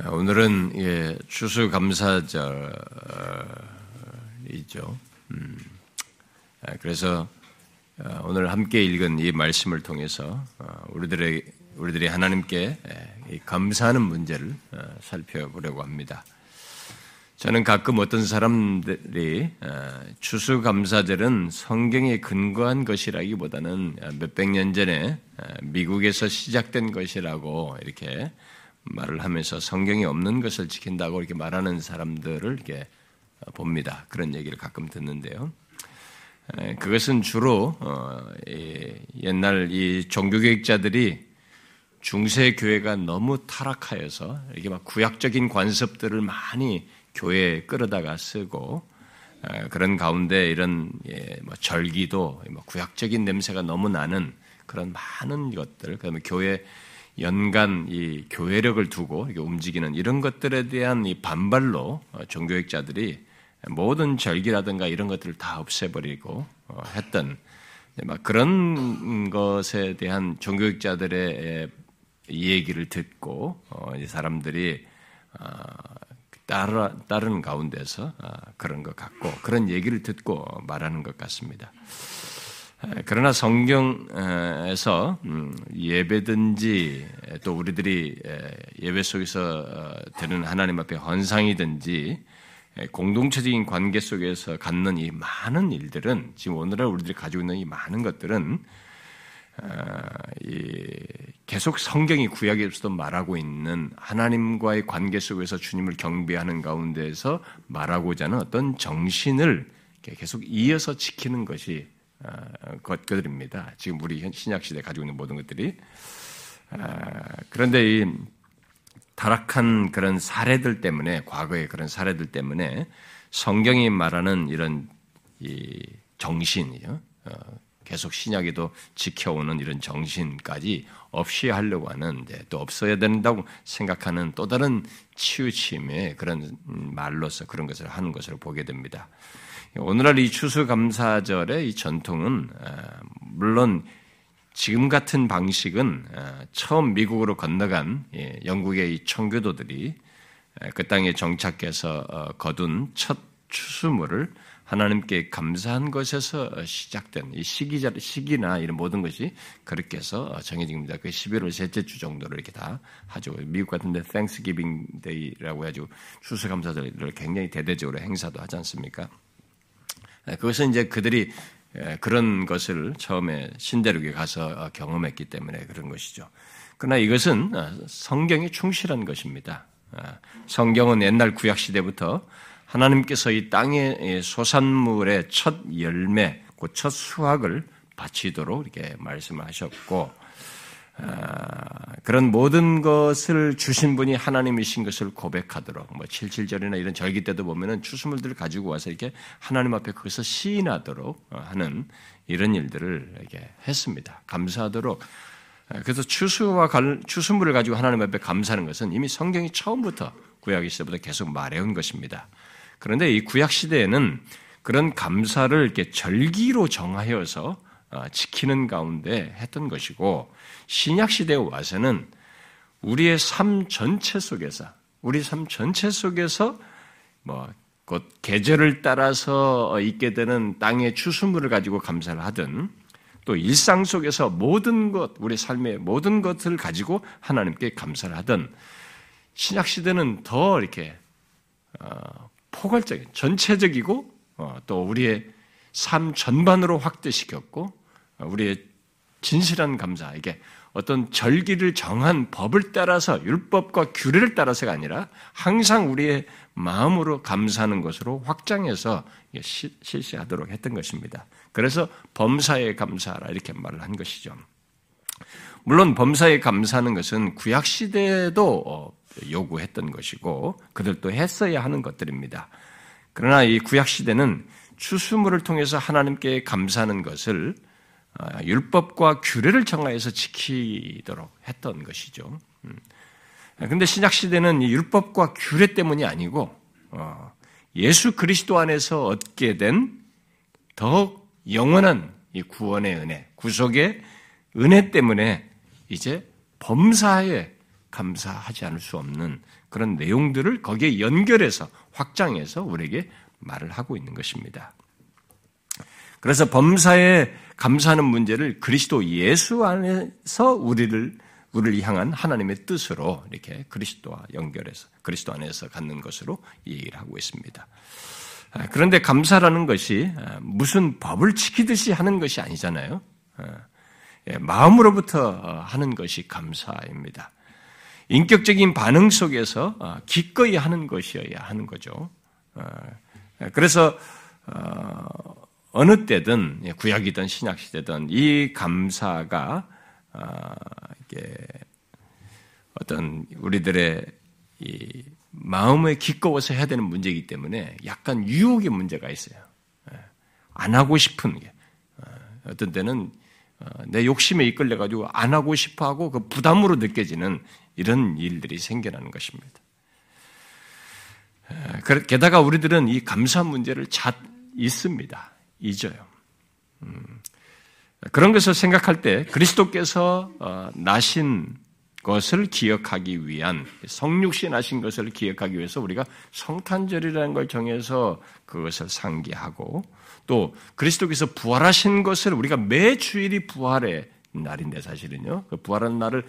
오늘은 예, 추수감사절이죠. 음, 아, 그래서 어, 오늘 함께 읽은 이 말씀을 통해서 어, 우리들의 우리들이 하나님께 예, 감사하는 문제를 어, 살펴보려고 합니다. 저는 가끔 어떤 사람들이 추수감사절은 성경에 근거한 것이라기보다는 몇백 년 전에 미국에서 시작된 것이라고 이렇게 말을 하면서 성경이 없는 것을 지킨다고 이렇게 말하는 사람들을 이렇게 봅니다. 그런 얘기를 가끔 듣는데요. 그것은 주로 어, 옛날 이 종교개혁자들이 중세 교회가 너무 타락하여서 이렇게 막 구약적인 관습들을 많이 교회에 끌어다가 쓰고 그런 가운데 이런 예, 뭐 절기도 뭐 구약적인 냄새가 너무 나는 그런 많은 것들, 그다음에 교회 연간 이 교회력을 두고 움직이는 이런 것들에 대한 이 반발로 어, 종교학자들이 모든 절기라든가 이런 것들을 다 없애버리고 어, 했던 막 그런 것에 대한 종교학자들의 얘기를 듣고 어, 사람들이 따르, 따르는 가운데서 그런 것 같고 그런 얘기를 듣고 말하는 것 같습니다. 그러나 성경에서 음, 예배든지 또 우리들이 예배 속에서 어, 드는 하나님 앞에 헌상이든지 공동체적인 관계 속에서 갖는 이 많은 일들은 지금 오늘날 우리들이 가지고 있는 이 많은 것들은 어, 계속 성경이 구약에서도 말하고 있는 하나님과의 관계 속에서 주님을 경배하는 가운데에서 말하고자 하는 어떤 정신을 계속 이어서 지키는 것이 어, 것들입니다. 지금 우리 신약 시대 가지고 있는 모든 것들이 어, 그런데 이 타락한 그런 사례들 때문에 과거의 그런 사례들 때문에 성경이 말하는 이런 이 정신이요 어, 계속 신약에도 지켜오는 이런 정신까지 없이 하려고 하는데 또 없어야 된다고 생각하는 또 다른 치우침의 그런 말로서 그런 것을 하는 것을 보게 됩니다. 오늘날 이 추수감사절의 이 전통은 물론 지금 같은 방식은 처음 미국으로 건너간 예, 영국의 이 청교도들이 그 땅에 정착해서 어, 거둔 첫 추수물을 하나님께 감사한 것에서 시작된 이 시기자, 시기나 이런 모든 것이 그렇게 해서 정해집니다. 그 11월 셋째 주 정도로 이렇게 다 하죠. 미국 같은데 Thanksgiving Day라고 해가지고 추수감사절을 굉장히 대대적으로 행사도 하지 않습니까? 예, 그것은 이제 그들이 예, 그런 것을 처음에 신대륙에 가서 어, 경험했기 때문에 그런 것이죠. 그러나 이것은 어, 성경에 충실한 것입니다. 어, 성경은 옛날 구약 시대부터 하나님께서 이 땅의 소산물의 첫 열매, 그 첫 수확을 바치도록 이렇게 말씀하셨고 아, 그런 모든 것을 주신 분이 하나님이신 것을 고백하도록 뭐 칠칠절이나 이런 절기 때도 보면은 추수물들을 가지고 와서 이렇게 하나님 앞에 그것을 시인하도록 하는 이런 일들을 이렇게 했습니다. 감사하도록 아, 그래서 추수와 추수물을 가지고 하나님 앞에 감사하는 것은 이미 성경이 처음부터 구약 시대부터 계속 말해온 것입니다. 그런데 이 구약 시대에는 그런 감사를 이렇게 절기로 정하여서 어, 지키는 가운데 했던 것이고 신약 시대에 와서는 우리의 삶 전체 속에서 우리 삶 전체 속에서 뭐 곧 계절을 따라서 있게 되는 땅의 추수물을 가지고 감사를 하든 또 일상 속에서 모든 것 우리 삶의 모든 것을 가지고 하나님께 감사를 하든 신약 시대는 더 이렇게 어, 포괄적인 전체적이고 어, 또 우리의 삶 전반으로 확대시켰고 우리의 진실한 감사, 이게 어떤 절기를 정한 법을 따라서 율법과 규례를 따라서가 아니라 항상 우리의 마음으로 감사하는 것으로 확장해서 실시하도록 했던 것입니다. 그래서 범사에 감사하라 이렇게 말을 한 것이죠. 물론 범사에 감사하는 것은 구약 시대에도 어, 요구했던 것이고 그들도 했어야 하는 것들입니다. 그러나 이 구약 시대는 추수물을 통해서 하나님께 감사하는 것을 아, 율법과 규례를 정하여서 지키도록 했던 것이죠. 그런데 음. 신약 시대는 율법과 규례 때문이 아니고 어, 예수 그리스도 안에서 얻게 된 더욱 영원한 이 구원의 은혜, 구속의 은혜 때문에 이제 범사에 감사하지 않을 수 없는 그런 내용들을 거기에 연결해서 확장해서 우리에게 말을 하고 있는 것입니다. 그래서 범사에 감사하는 문제를 그리스도 예수 안에서 우리를 우리를 향한 하나님의 뜻으로 이렇게 그리스도와 연결해서 그리스도 안에서 갖는 것으로 얘기를 하고 있습니다. 아, 그런데 감사라는 것이 아, 무슨 법을 지키듯이 하는 것이 아니잖아요. 아, 예, 마음으로부터 어, 하는 것이 감사입니다. 인격적인 반응 속에서 어, 기꺼이 하는 것이어야 하는 거죠. 어, 그래서 어느 때든 예, 구약이든 신약 시대든 이 감사가 이게 어떤 우리들의 이 마음에 기꺼워서 해야 되는 문제이기 때문에 약간 유혹의 문제가 있어요. 예, 안 하고 싶은 게 어떤 때는 내 욕심에 이끌려 가지고 안 하고 싶어 하고 그 부담으로 느껴지는 이런 일들이 생겨나는 것입니다. 게다가 우리들은 이 감사 문제를 잘 잊습니다. 잊어요. 음. 그런 것을 생각할 때 그리스도께서 어, 나신 것을 기억하기 위한 성육신 나신 것을 기억하기 위해서 우리가 성탄절이라는 걸 정해서 그것을 상기하고 또 그리스도께서 부활하신 것을 우리가 매 주일이 부활의 날인데 사실은요. 그 부활한 날을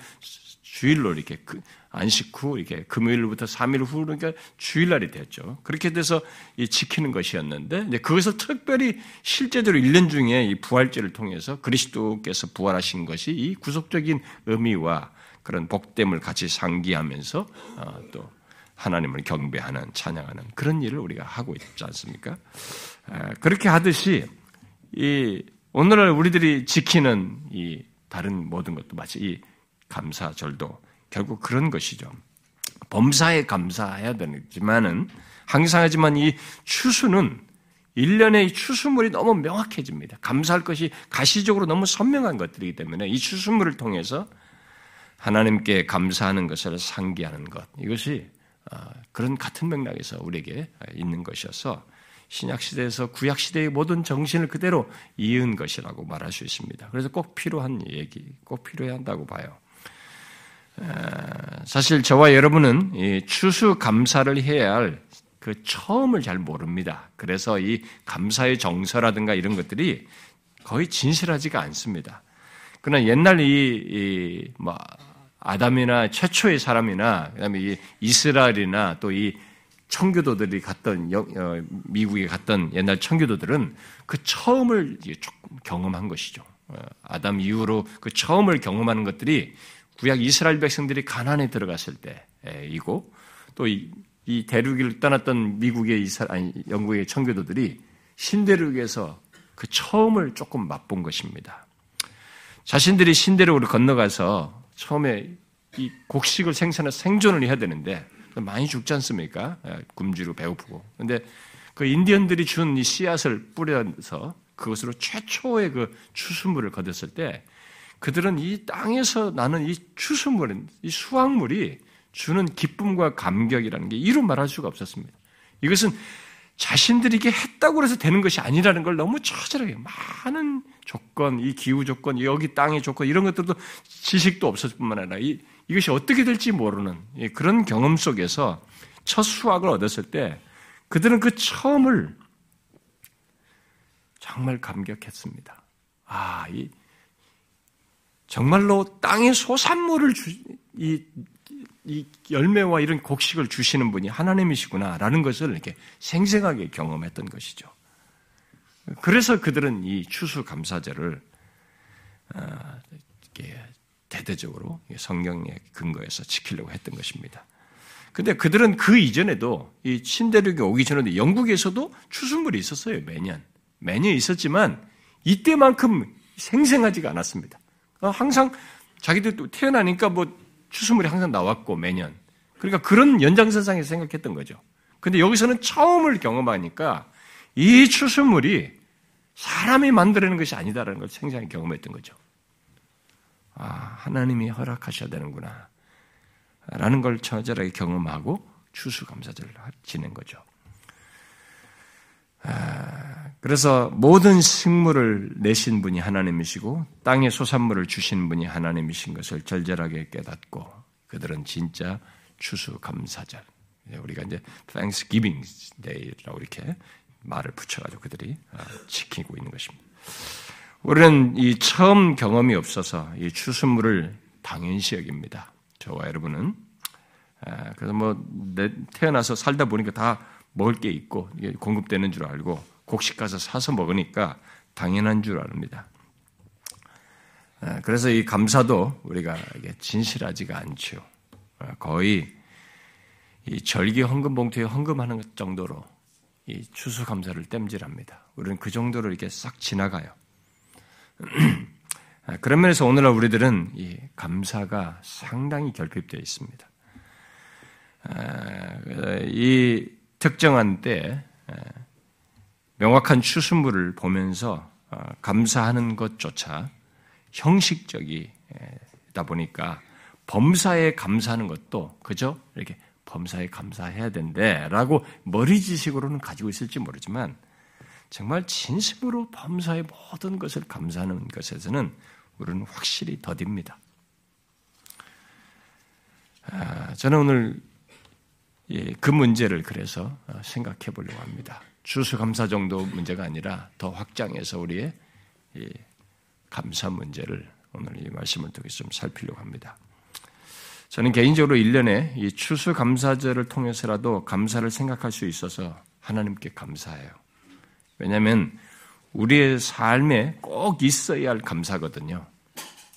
주일로 이렇게 그 안식 후 이렇게 금요일부터 3일 후 그러니까 주일날이 됐죠. 그렇게 돼서 이 지키는 것이었는데 이제 그것을 특별히 실제적으로 1년 중에 이 부활절을 통해서 그리스도께서 부활하신 것이 이 구속적인 의미와 그런 복됨을 같이 상기하면서 어, 또 하나님을 경배하는 찬양하는 그런 일을 우리가 하고 있지 않습니까? 그렇게 하듯이 이 오늘날 우리들이 지키는 이 다른 모든 것도 마치 이 감사절도 결국 그런 것이죠. 범사에 감사해야 되지만은 항상 하지만 이 추수는 1년의 추수물이 너무 명확해집니다. 감사할 것이 가시적으로 너무 선명한 것들이기 때문에 이 추수물을 통해서 하나님께 감사하는 것을 상기하는 것 이것이 어, 그런 같은 맥락에서 우리에게 있는 것이어서 신약 시대에서 구약 시대의 모든 정신을 그대로 이은 것이라고 말할 수 있습니다. 그래서 꼭 필요한 얘기, 꼭 필요해야 한다고 봐요. 사실 저와 여러분은 추수 감사를 해야 할 그 처음을 잘 모릅니다. 그래서 이 감사의 정서라든가 이런 것들이 거의 진실하지가 않습니다. 그러나 옛날 이, 이 뭐, 아담이나 최초의 사람이나 그다음에 이 이스라엘이나 또 이 청교도들이 갔던 어, 미국에 갔던 옛날 청교도들은 그 처음을 경험한 것이죠. 어, 아담 이후로 그 처음을 경험하는 것들이 구약 이스라엘 백성들이 가난에 들어갔을 때이고 또 이 대륙을 떠났던 미국의 이스라 아니 영국의 청교도들이 신대륙에서 그 처음을 조금 맛본 것입니다. 자신들이 신대륙으로 건너가서 처음에 이 곡식을 생산해서 생존을 해야 되는데 많이 죽지 않습니까? 예, 굶주리고 배고프고. 근데 그 인디언들이 준 이 씨앗을 뿌려서 그것으로 최초의 그 추수물을 거뒀을 때 그들은 이 땅에서 나는 이 추수물은 이 수확물이 주는 기쁨과 감격이라는 게 이루 말할 수가 없었습니다. 이것은 자신들에게 했다고 해서 되는 것이 아니라는 걸 너무 처절하게 많은 조건, 이 기후 조건, 여기 땅의 조건 이런 것들도 지식도 없었을 뿐만 아니라 이, 이것이 어떻게 될지 모르는 그런 경험 속에서 첫 수확을 얻었을 때 그들은 그 처음을 정말 감격했습니다. 아, 이 정말로 땅의 소산물을 주, 이, 이 열매와 이런 곡식을 주시는 분이 하나님이시구나라는 것을 이렇게 생생하게 경험했던 것이죠. 그래서 그들은 이 추수 감사제를 아, 대대적으로 성경의 근거에서 지키려고 했던 것입니다. 근데 그들은 그 이전에도 이 신대륙에 오기 전에도 영국에서도 추수물이 있었어요, 매년. 매년 있었지만 이때만큼 생생하지가 않았습니다. 어, 항상 자기들 태어나니까 뭐 추수물이 항상 나왔고 매년. 그러니까 그런 연장선상에서 생각했던 거죠. 근데 여기서는 처음을 경험하니까 이 추수물이 사람이 만들어내는 것이 아니다라는 걸 생생히 경험했던 거죠. 아, 하나님이 허락하셔야 되는구나. 라는 걸 처절하게 경험하고 추수감사절을 지낸 거죠. 아, 그래서 모든 식물을 내신 분이 하나님이시고 땅의 소산물을 주신 분이 하나님이신 것을 절절하게 깨닫고 그들은 진짜 추수 감사절. 우리가 이제 Thanksgiving Day라고 이렇게 말을 붙여가지고 그들이 아, 지키고 있는 것입니다. 우리는 이 처음 경험이 없어서 이 추수물을 당연시 여깁니다. 저와 여러분은 아, 그래서 뭐 태어나서 살다 보니까 다 먹을 게 있고 공급되는 줄 알고 곡식 가서 사서 먹으니까 당연한 줄 압니다. 아, 그래서 이 감사도 우리가 진실하지가 않죠. 거의 이 절기 헌금 봉투에 헌금하는 정도로 이 추수 감사를 땜질합니다. 우리는 그 정도로 이렇게 싹 지나가요. 아, 그런 면에서 오늘날 우리들은 이 감사가 상당히 결핍되어 있습니다. 아, 이 특정한 때 명확한 추수물을 보면서 어, 감사하는 것조차 형식적이다 보니까 범사에 감사하는 것도 그저 이렇게 범사에 감사해야 된대라고 머리지식으로는 가지고 있을지 모르지만 정말 진심으로 범사의 모든 것을 감사하는 것에서는 우리는 확실히 더딥니다. 아, 저는 오늘 그 문제를 그래서 어, 생각해 보려고 합니다. 추수감사 정도 문제가 아니라 더 확장해서 우리의 감사 문제를 오늘 이 말씀을 통해서 좀 살피려고 합니다. 저는 개인적으로 1년에 이 추수감사절을 통해서라도 감사를 생각할 수 있어서 하나님께 감사해요. 왜냐하면 우리의 삶에 꼭 있어야 할 감사거든요.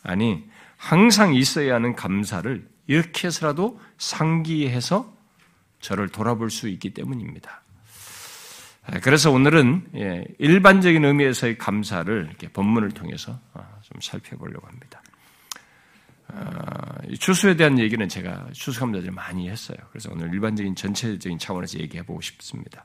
아니, 항상 있어야 하는 감사를 이렇게 해서라도 상기해서 저를 돌아볼 수 있기 때문입니다. 그래서 오늘은 예, 일반적인 의미에서의 감사를 본문을 통해서 아, 좀 살펴보려고 합니다. 아, 추수에 대한 얘기는 제가 추수감사절 많이 했어요. 그래서 오늘 일반적인 전체적인 차원에서 얘기해 보고 싶습니다.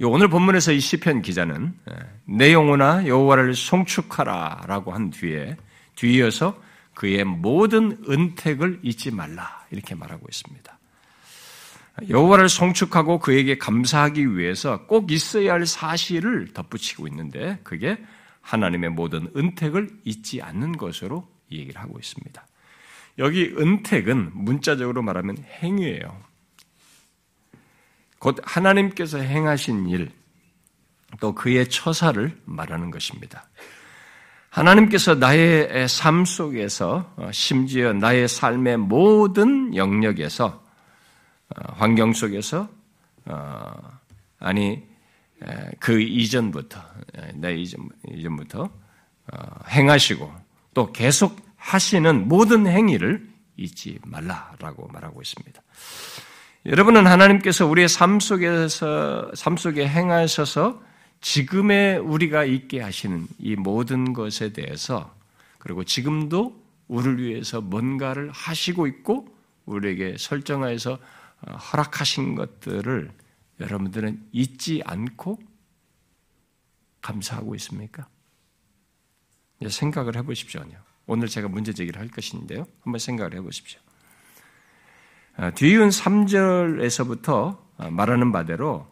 오늘 본문에서 이 시편 기자는 예, 내 영혼아 여호와를 송축하라라고 한 뒤에 뒤이어서 그의 모든 은택을 잊지 말라 이렇게 말하고 있습니다. 여호와를 송축하고 그에게 감사하기 위해서 꼭 있어야 할 사실을 덧붙이고 있는데 그게 하나님의 모든 은택을 잊지 않는 것으로 얘기를 하고 있습니다. 여기 은택은 문자적으로 말하면 행위예요. 곧 하나님께서 행하신 일, 또 그의 처사를 말하는 것입니다. 하나님께서 나의 삶 속에서 어, 심지어 나의 삶의 모든 영역에서 어, 환경 속에서 어, 아니 그 이전부터 내 이전 이전부터 행하시고 또 계속 하시는 모든 행위를 잊지 말라라고 말하고 있습니다. 여러분은 하나님께서 우리의 삶 속에서 삶 속에 행하셔서 지금의 우리가 있게 하시는 이 모든 것에 대해서 그리고 지금도 우리를 위해서 뭔가를 하시고 있고 우리에게 설정하여서 허락하신 것들을 여러분들은 잊지 않고 감사하고 있습니까? 생각을 해보십시오. 오늘 제가 문제 제기를 할 것인데요. 한번 생각을 해보십시오. 아, 뒤이은 3절에서부터 말하는 바대로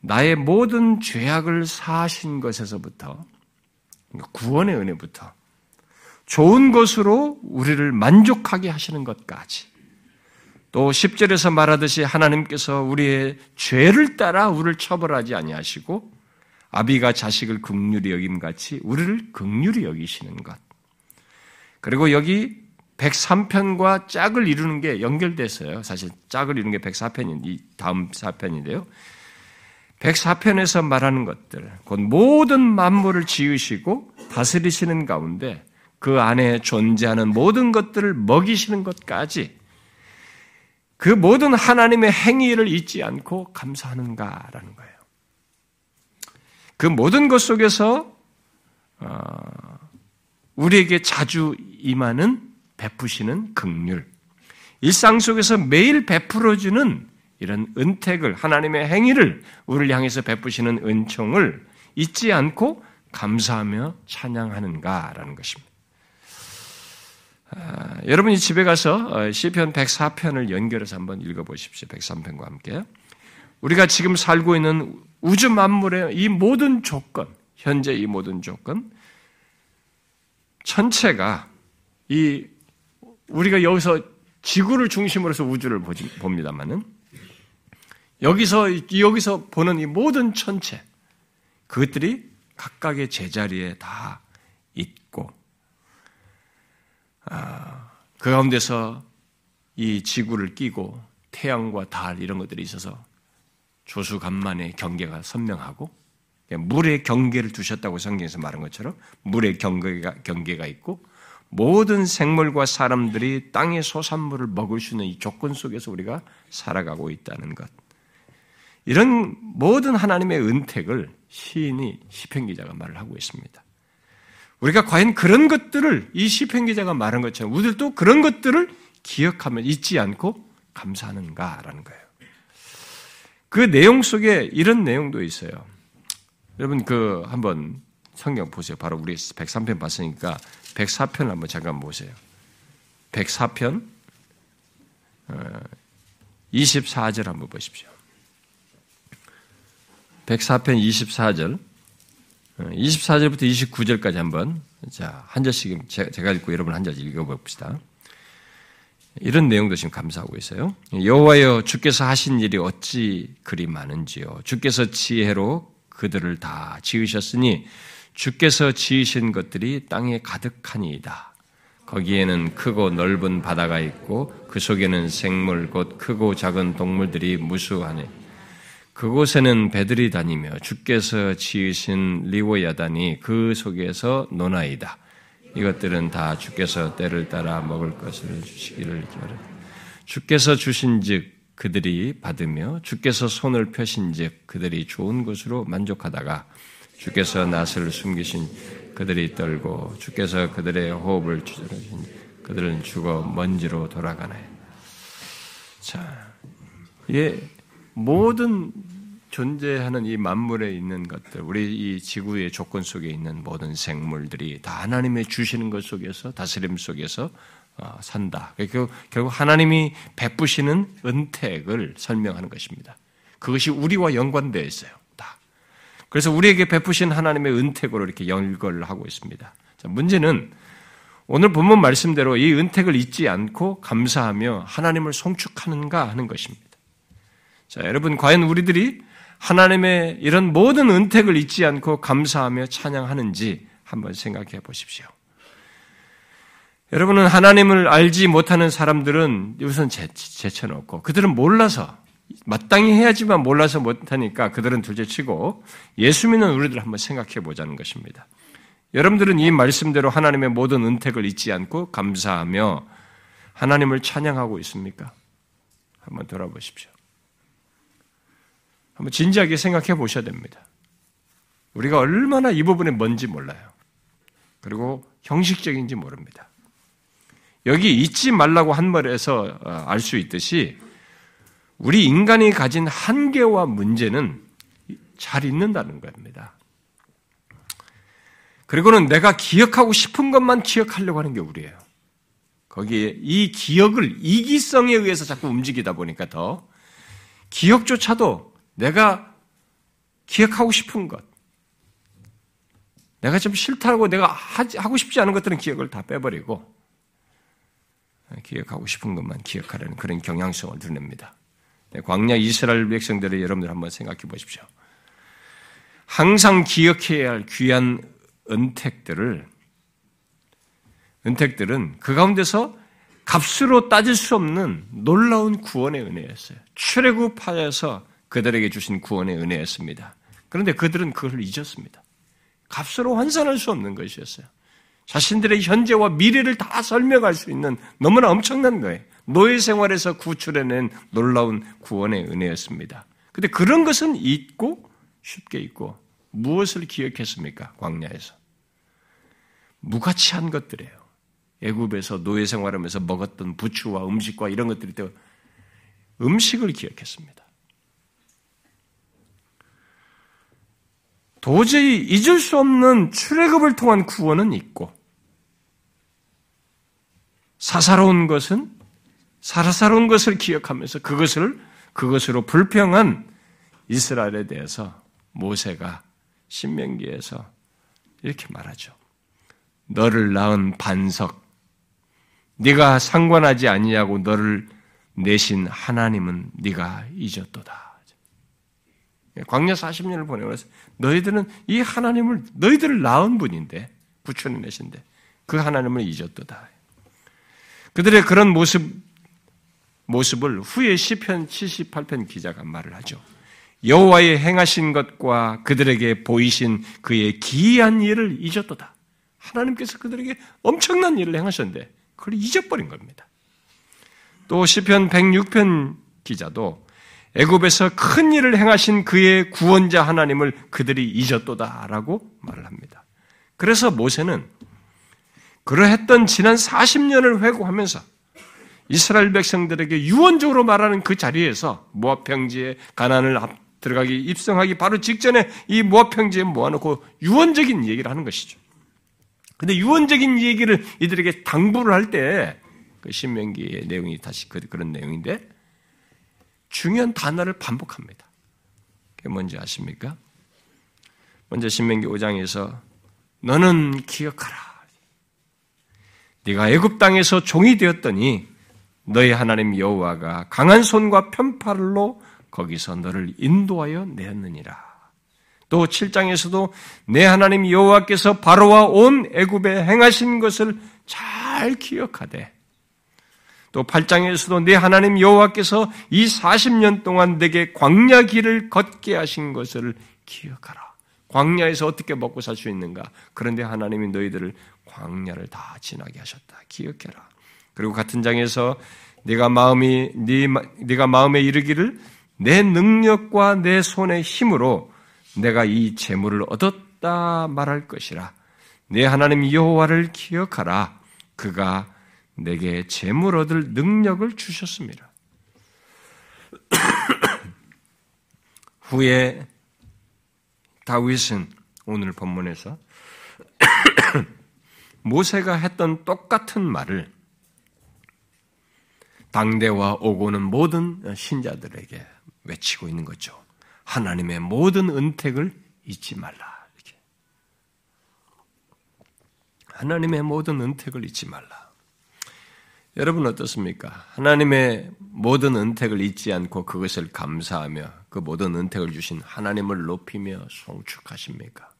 나의 모든 죄악을 사하신 것에서부터 구원의 은혜부터 좋은 것으로 우리를 만족하게 하시는 것까지 또 10절에서 말하듯이 하나님께서 우리의 죄를 따라 우리를 처벌하지 아니하시고 아비가 자식을 극률히 여김 같이 우리를 극률히 여기시는 것. 그리고 여기 103편과 짝을 이루는 게 연결됐어요. 사실 짝을 이루는 게 104편인 이 다음 4편인데요. 104편에서 말하는 것들, 곧 모든 만물을 지으시고 다스리시는 가운데 그 안에 존재하는 모든 것들을 먹이시는 것까지 그 모든 하나님의 행위를 잊지 않고 감사하는가라는 거예요. 그 모든 것 속에서 어, 우리에게 자주 임하는 베푸시는 극률, 일상 속에서 매일 베풀어주는 이런 은택을 하나님의 행위를 우리를 향해서 베푸시는 은총을 잊지 않고 감사하며 찬양하는가라는 것입니다. 아, 여러분이 집에 가서 어, 시편 104편을 연결해서 한번 읽어보십시오. 103편과 함께. 우리가 지금 살고 있는 우주 만물의 이 모든 조건, 현재 이 모든 조건, 전체가 이 우리가 여기서 지구를 중심으로 해서 우주를 봅니다만은 여기서 여기서 보는 이 모든 천체 그것들이 각각의 제자리에 다 있고 아, 그 가운데서 이 지구를 끼고 태양과 달 이런 것들이 있어서 조수간만의 경계가 선명하고 물의 경계를 두셨다고 성경에서 말한 것처럼 물의 경계가, 경계가 있고 모든 생물과 사람들이 땅의 소산물을 먹을 수 있는 이 조건 속에서 우리가 살아가고 있다는 것. 이런 모든 하나님의 은택을 시인이 시편 기자가 말을 하고 있습니다. 우리가 과연 그런 것들을 이 시편 기자가 말한 것처럼 우리들도 그런 것들을 기억하면 잊지 않고 감사하는가라는 거예요. 그 내용 속에 이런 내용도 있어요. 여러분 그 한번 성경 보세요. 바로 우리 103편 봤으니까 104편 한번 잠깐 보세요. 104편 24절 어, 한번 보십시오. 104편 24절 24절부터 29절까지 한번 자, 한 절씩 제가 읽고 여러분 한 절 읽어 봅시다. 이런 내용도 지금 감사하고 있어요. 여호와여 주께서 하신 일이 어찌 그리 많은지요. 주께서 지혜로 그들을 다 지으셨으니 주께서 지으신 것들이 땅에 가득하니이다. 거기에는 크고 넓은 바다가 있고 그 속에는 생물 곧 크고 작은 동물들이 무수하네. 그곳에는 배들이 다니며 주께서 지으신 리오야단이 그 속에서 노나이다. 이것들은 다 주께서 때를 따라 먹을 것을 주시기를 기원합니다. 주께서 주신즉 그들이 받으며 주께서 손을 펴신즉 그들이 좋은 것으로 만족하다가 주께서 낯을 숨기신 그들이 떨고 주께서 그들의 호흡을 주저하신 그들은 죽어 먼지로 돌아가네. 자, 예, 모든 존재하는 이 만물에 있는 것들, 우리 이 지구의 조건 속에 있는 모든 생물들이 다 하나님의 주시는 것 속에서 다스림 속에서 어, 산다. 결국 하나님이 베푸시는 은택을 설명하는 것입니다. 그것이 우리와 연관되어 있어요. 다. 그래서 우리에게 베푸신 하나님의 은택으로 이렇게 연결을 하고 있습니다. 자, 문제는 오늘 본문 말씀대로 이 은택을 잊지 않고 감사하며 하나님을 송축하는가 하는 것입니다. 자, 여러분, 과연 우리들이 하나님의 이런 모든 은택을 잊지 않고 감사하며 찬양하는지 한번 생각해 보십시오. 여러분은 하나님을 알지 못하는 사람들은 우선 제쳐놓고 그들은 몰라서 마땅히 해야지만 몰라서 못하니까 그들은 둘째치고 예수 믿는 우리들 한번 생각해 보자는 것입니다. 여러분들은 이 말씀대로 하나님의 모든 은택을 잊지 않고 감사하며 하나님을 찬양하고 있습니까? 한번 돌아보십시오. 한번 진지하게 생각해 보셔야 됩니다. 우리가 얼마나 이 부분에 뭔지 몰라요. 그리고 형식적인지 모릅니다. 여기 잊지 말라고 한 말에서 어, 알수 있듯이 우리 인간이 가진 한계와 문제는 잘 있는다는 겁니다. 그리고는 내가 기억하고 싶은 것만 기억하려고 하는 게 우리예요. 거기에 이 기억을 이기성에 의해서 자꾸 움직이다 보니까 더 기억조차도 내가 기억하고 싶은 것, 내가 좀 싫다고 내가 하고 싶지 않은 것들은 기억을 다 빼버리고 기억하고 싶은 것만 기억하려는 그런 경향성을 드립니다. 네, 광야 이스라엘 백성들의 여러분들 한번 생각해 보십시오. 항상 기억해야 할 귀한 은택들을 은택들은 그 가운데서 값으로 따질 수 없는 놀라운 구원의 은혜였어요. 출애굽하여서 그들에게 주신 구원의 은혜였습니다. 그런데 그들은 그걸 잊었습니다. 값으로 환산할 수 없는 것이었어요. 자신들의 현재와 미래를 다 설명할 수 있는 너무나 엄청난 거예요. 노예 생활에서 구출해낸 놀라운 구원의 은혜였습니다. 근데 그런 것은 잊고 쉽게 잊고 무엇을 기억했습니까? 광야에서. 무가치한 것들이에요. 애굽에서 노예 생활하면서 먹었던 부추와 음식과 이런 것들이 또 음식을 기억했습니다. 도저히 잊을 수 없는 출애굽을 통한 구원은 있고 사사로운 것은 사사로운 것을 기억하면서 그것을 그것으로 불평한 이스라엘에 대해서 모세가 신명기에서 이렇게 말하죠. 너를 낳은 반석, 네가 상관하지 아니하고 너를 내신 하나님은 네가 잊었도다. 광야 40년을 보내면서 너희들은 이 하나님을 너희들을 낳은 분인데 구출해 내신데 그 하나님을 잊었도다. 그들의 그런 모습 모습을 후에 시편 78편 기자가 말을 하죠. 여호와의 행하신 것과 그들에게 보이신 그의 기이한 일을 잊었도다. 하나님께서 그들에게 엄청난 일을 행하셨는데 그걸 잊어버린 겁니다. 또 시편 106편 기자도 애굽에서 큰 일을 행하신 그의 구원자 하나님을 그들이 잊었도다라고 말을 합니다. 그래서 모세는 그러했던 지난 40년을 회고하면서 이스라엘 백성들에게 유언적으로 말하는 그 자리에서 모압 평지에 가난을 들어가기 입성하기 바로 직전에 이 모압 평지에 모아놓고 유언적인 얘기를 하는 것이죠. 근데 유언적인 얘기를 이들에게 당부를 할 때 그 신명기의 내용이 다시 그, 그런 내용인데 중요한 단어를 반복합니다. 그게 뭔지 아십니까? 먼저 신명기 5장에서 너는 기억하라. 네가 애굽 땅에서 종이 되었더니 너희 하나님 여호와가 강한 손과 편팔로 거기서 너를 인도하여 내었느니라. 또 7장에서도 내 하나님 여호와께서 바로와 온 애굽에 행하신 것을 잘 기억하되 또 8장에서도 내 하나님 여호와께서 이 40년 동안 내게 광야 길을 걷게 하신 것을 기억하라. 광야에서 어떻게 먹고 살 수 있는가? 그런데 하나님이 너희들을 광야를 다 지나게 하셨다. 기억해라. 그리고 같은 장에서 네가 마음이 네, 네가 마음에 이르기를 내 능력과 내 손의 힘으로 내가 이 재물을 얻었다 말할 것이라. 내 하나님 여호와를 기억하라. 그가 내게 재물 얻을 능력을 주셨습니다. 후에 다윗은 오늘 본문에서 모세가 했던 똑같은 말을 당대와 오고는 모든 신자들에게 외치고 있는 거죠. 하나님의 모든 은택을 잊지 말라. 이렇게. 하나님의 모든 은택을 잊지 말라. 여러분 어떻습니까? 하나님의 모든 은택을 잊지 않고 그것을 감사하며 그 모든 은택을 주신 하나님을 높이며 송축하십니까?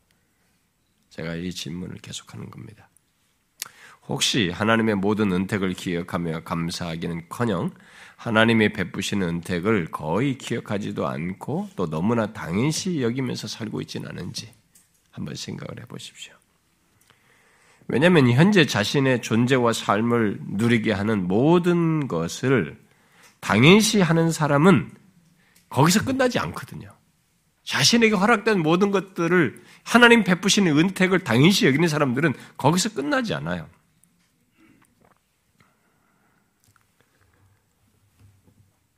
제가 이 질문을 계속하는 겁니다. 혹시 하나님의 모든 은택을 기억하며 감사하기는커녕 하나님이 베푸시는 은택을 거의 기억하지도 않고 또 너무나 당연시 여기면서 살고 있지는 않은지 한번 생각을 해보십시오. 왜냐하면 현재 자신의 존재와 삶을 누리게 하는 모든 것을 당연시 하는 사람은 거기서 끝나지 않거든요. 자신에게 허락된 모든 것들을 하나님 베푸시는 은택을 당연시 여기는 사람들은 거기서 끝나지 않아요.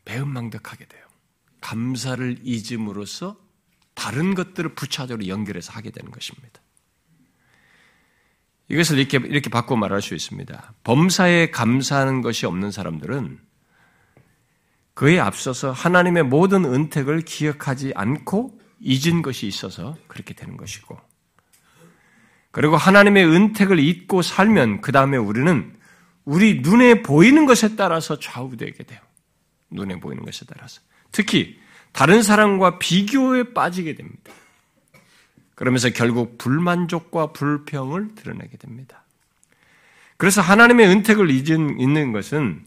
배은망덕하게 돼요. 감사를 잊음으로써 다른 것들을 부차적으로 연결해서 하게 되는 것입니다. 이것을 이렇게, 이렇게 바꿔 말할 수 있습니다. 범사에 감사하는 것이 없는 사람들은 그에 앞서서 하나님의 모든 은택을 기억하지 않고 잊은 것이 있어서 그렇게 되는 것이고, 그리고 하나님의 은택을 잊고 살면 그 다음에 우리는 우리 눈에 보이는 것에 따라서 좌우되게 돼요. 눈에 보이는 것에 따라서. 특히 다른 사람과 비교에 빠지게 됩니다. 그러면서 결국 불만족과 불평을 드러내게 됩니다. 그래서 하나님의 은택을 잊은, 있는 것은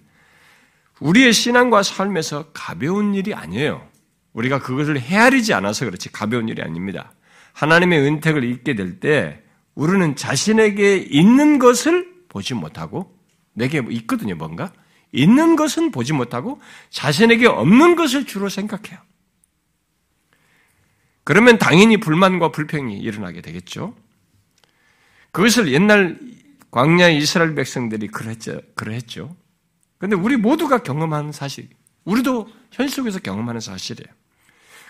우리의 신앙과 삶에서 가벼운 일이 아니에요. 우리가 그것을 헤아리지 않아서 그렇지 가벼운 일이 아닙니다. 하나님의 은택을 잊게 될 때 우리는 자신에게 있는 것을 보지 못하고 내게 있거든요, 뭔가. 있는 것은 보지 못하고 자신에게 없는 것을 주로 생각해요. 그러면 당연히 불만과 불평이 일어나게 되겠죠. 그것을 옛날 광야 이스라엘 백성들이 그랬죠. 그랬죠. 근데 우리 모두가 경험하는 사실, 우리도 현실 속에서 경험하는 사실이에요.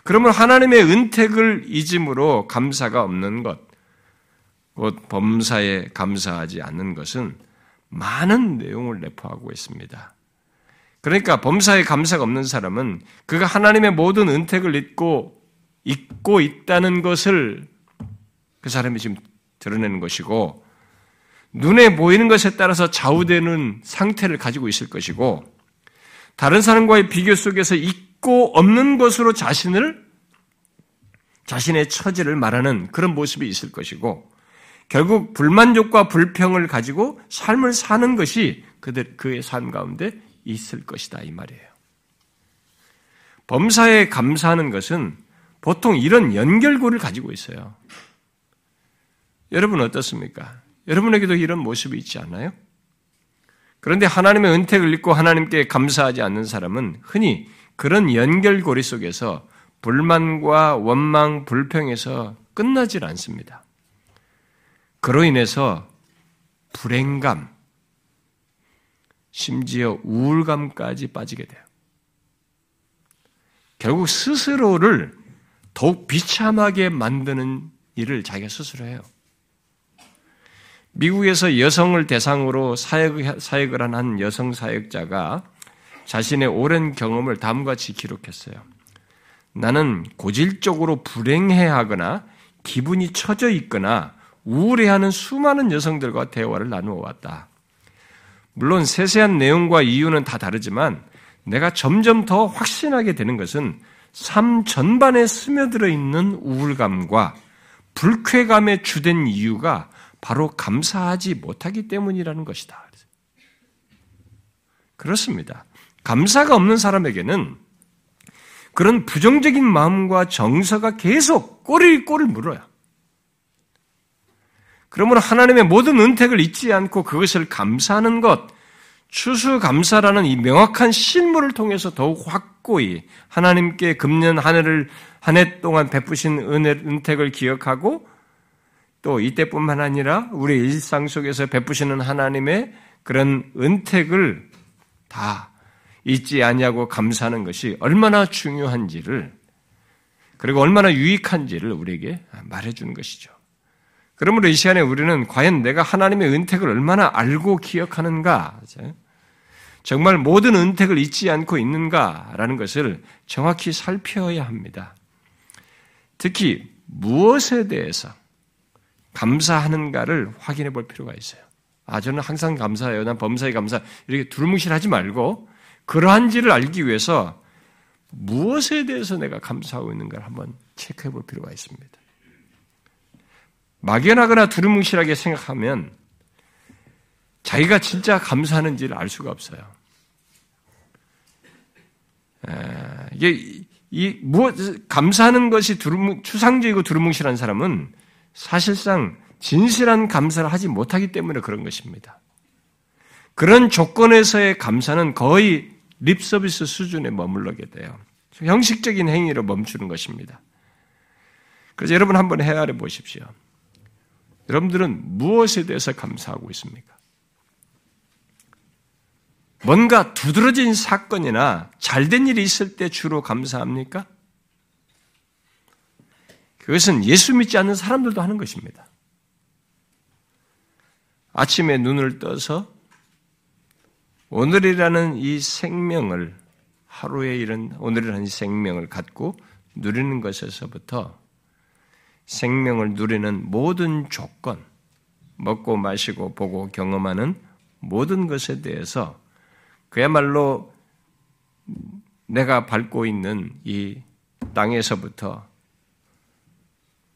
그러면 하나님의 은택을 잊음으로 감사가 없는 것, 곧 범사에 감사하지 않는 것은 많은 내용을 내포하고 있습니다. 그러니까 범사에 감사가 없는 사람은 그가 하나님의 모든 은택을 잊고 잊고 있다는 것을 그 사람이 지금 드러내는 것이고 눈에 보이는 것에 따라서 좌우되는 상태를 가지고 있을 것이고 다른 사람과의 비교 속에서 있고 없는 것으로 자신을 자신의 처지를 말하는 그런 모습이 있을 것이고 결국 불만족과 불평을 가지고 삶을 사는 것이 그들 그의 삶 가운데 있을 것이다 이 말이에요. 범사에 감사하는 것은 보통 이런 연결고를 가지고 있어요. 여러분 어떻습니까? 여러분에게도 이런 모습이 있지 않나요? 그런데 하나님의 은택을 잊고 하나님께 감사하지 않는 사람은 흔히 그런 연결고리 속에서 불만과 원망, 불평에서 끝나질 않습니다. 그로 인해서 불행감, 심지어 우울감까지 빠지게 돼요. 결국 스스로를 더욱 비참하게 만드는 일을 자기가 스스로 해요. 미국에서 여성을 대상으로 사역, 사역을 한한 여성 사역자가 자신의 오랜 경험을 다음과 같이 기록했어요. 나는 고질적으로 불행해하거나 기분이 처져 있거나 우울해하는 수많은 여성들과 대화를 나누어 왔다. 물론 세세한 내용과 이유는 다 다르지만 내가 점점 더 확신하게 되는 것은 삶 전반에 스며들어 있는 우울감과 불쾌감의 주된 이유가 바로 감사하지 못하기 때문이라는 것이다. 그렇습니다. 감사가 없는 사람에게는 그런 부정적인 마음과 정서가 계속 꼬리 꼬리를 물어요. 그러면 하나님의 모든 은택을 잊지 않고 그것을 감사하는 것, 추수감사라는 이 명확한 실물을 통해서 더욱 확고히 하나님께 금년 한 해를 한해 동안 베푸신 은혜, 은택을 기억하고 또 이때뿐만 아니라 우리 일상 속에서 베푸시는 하나님의 그런 은택을 다 잊지 아니하고 감사하는 것이 얼마나 중요한지를 그리고 얼마나 유익한지를 우리에게 말해주는 것이죠. 그러므로 이 시간에 우리는 과연 내가 하나님의 은택을 얼마나 알고 기억하는가, 정말 모든 은택을 잊지 않고 있는가라는 것을 정확히 살펴야 합니다. 특히 무엇에 대해서 감사하는가를 확인해 볼 필요가 있어요. 아, 저는 항상 감사해요. 난 범사에 감사. 이렇게 두루뭉실하지 말고 그러한지를 알기 위해서 무엇에 대해서 내가 감사하고 있는가를 한번 체크해 볼 필요가 있습니다. 막연하거나 두루뭉실하게 생각하면 자기가 진짜 감사하는지를 알 수가 없어요. 이게 이 무엇 감사하는 것이 두루뭉 추상적이고 두루뭉실한 사람은 사실상 진실한 감사를 하지 못하기 때문에 그런 것입니다. 그런 조건에서의 감사는 거의 립서비스 수준에 머물러게 돼요. 형식적인 행위로 멈추는 것입니다. 그래서 여러분 한번 헤아려 보십시오. 여러분들은 무엇에 대해서 감사하고 있습니까? 뭔가 두드러진 사건이나 잘된 일이 있을 때 주로 감사합니까? 그것은 예수 믿지 않는 사람들도 하는 것입니다. 아침에 눈을 떠서 오늘이라는 이 생명을 하루에 이런 오늘이라는 이 생명을 갖고 누리는 것에서부터 생명을 누리는 모든 조건, 먹고 마시고 보고 경험하는 모든 것에 대해서 그야말로 내가 밟고 있는 이 땅에서부터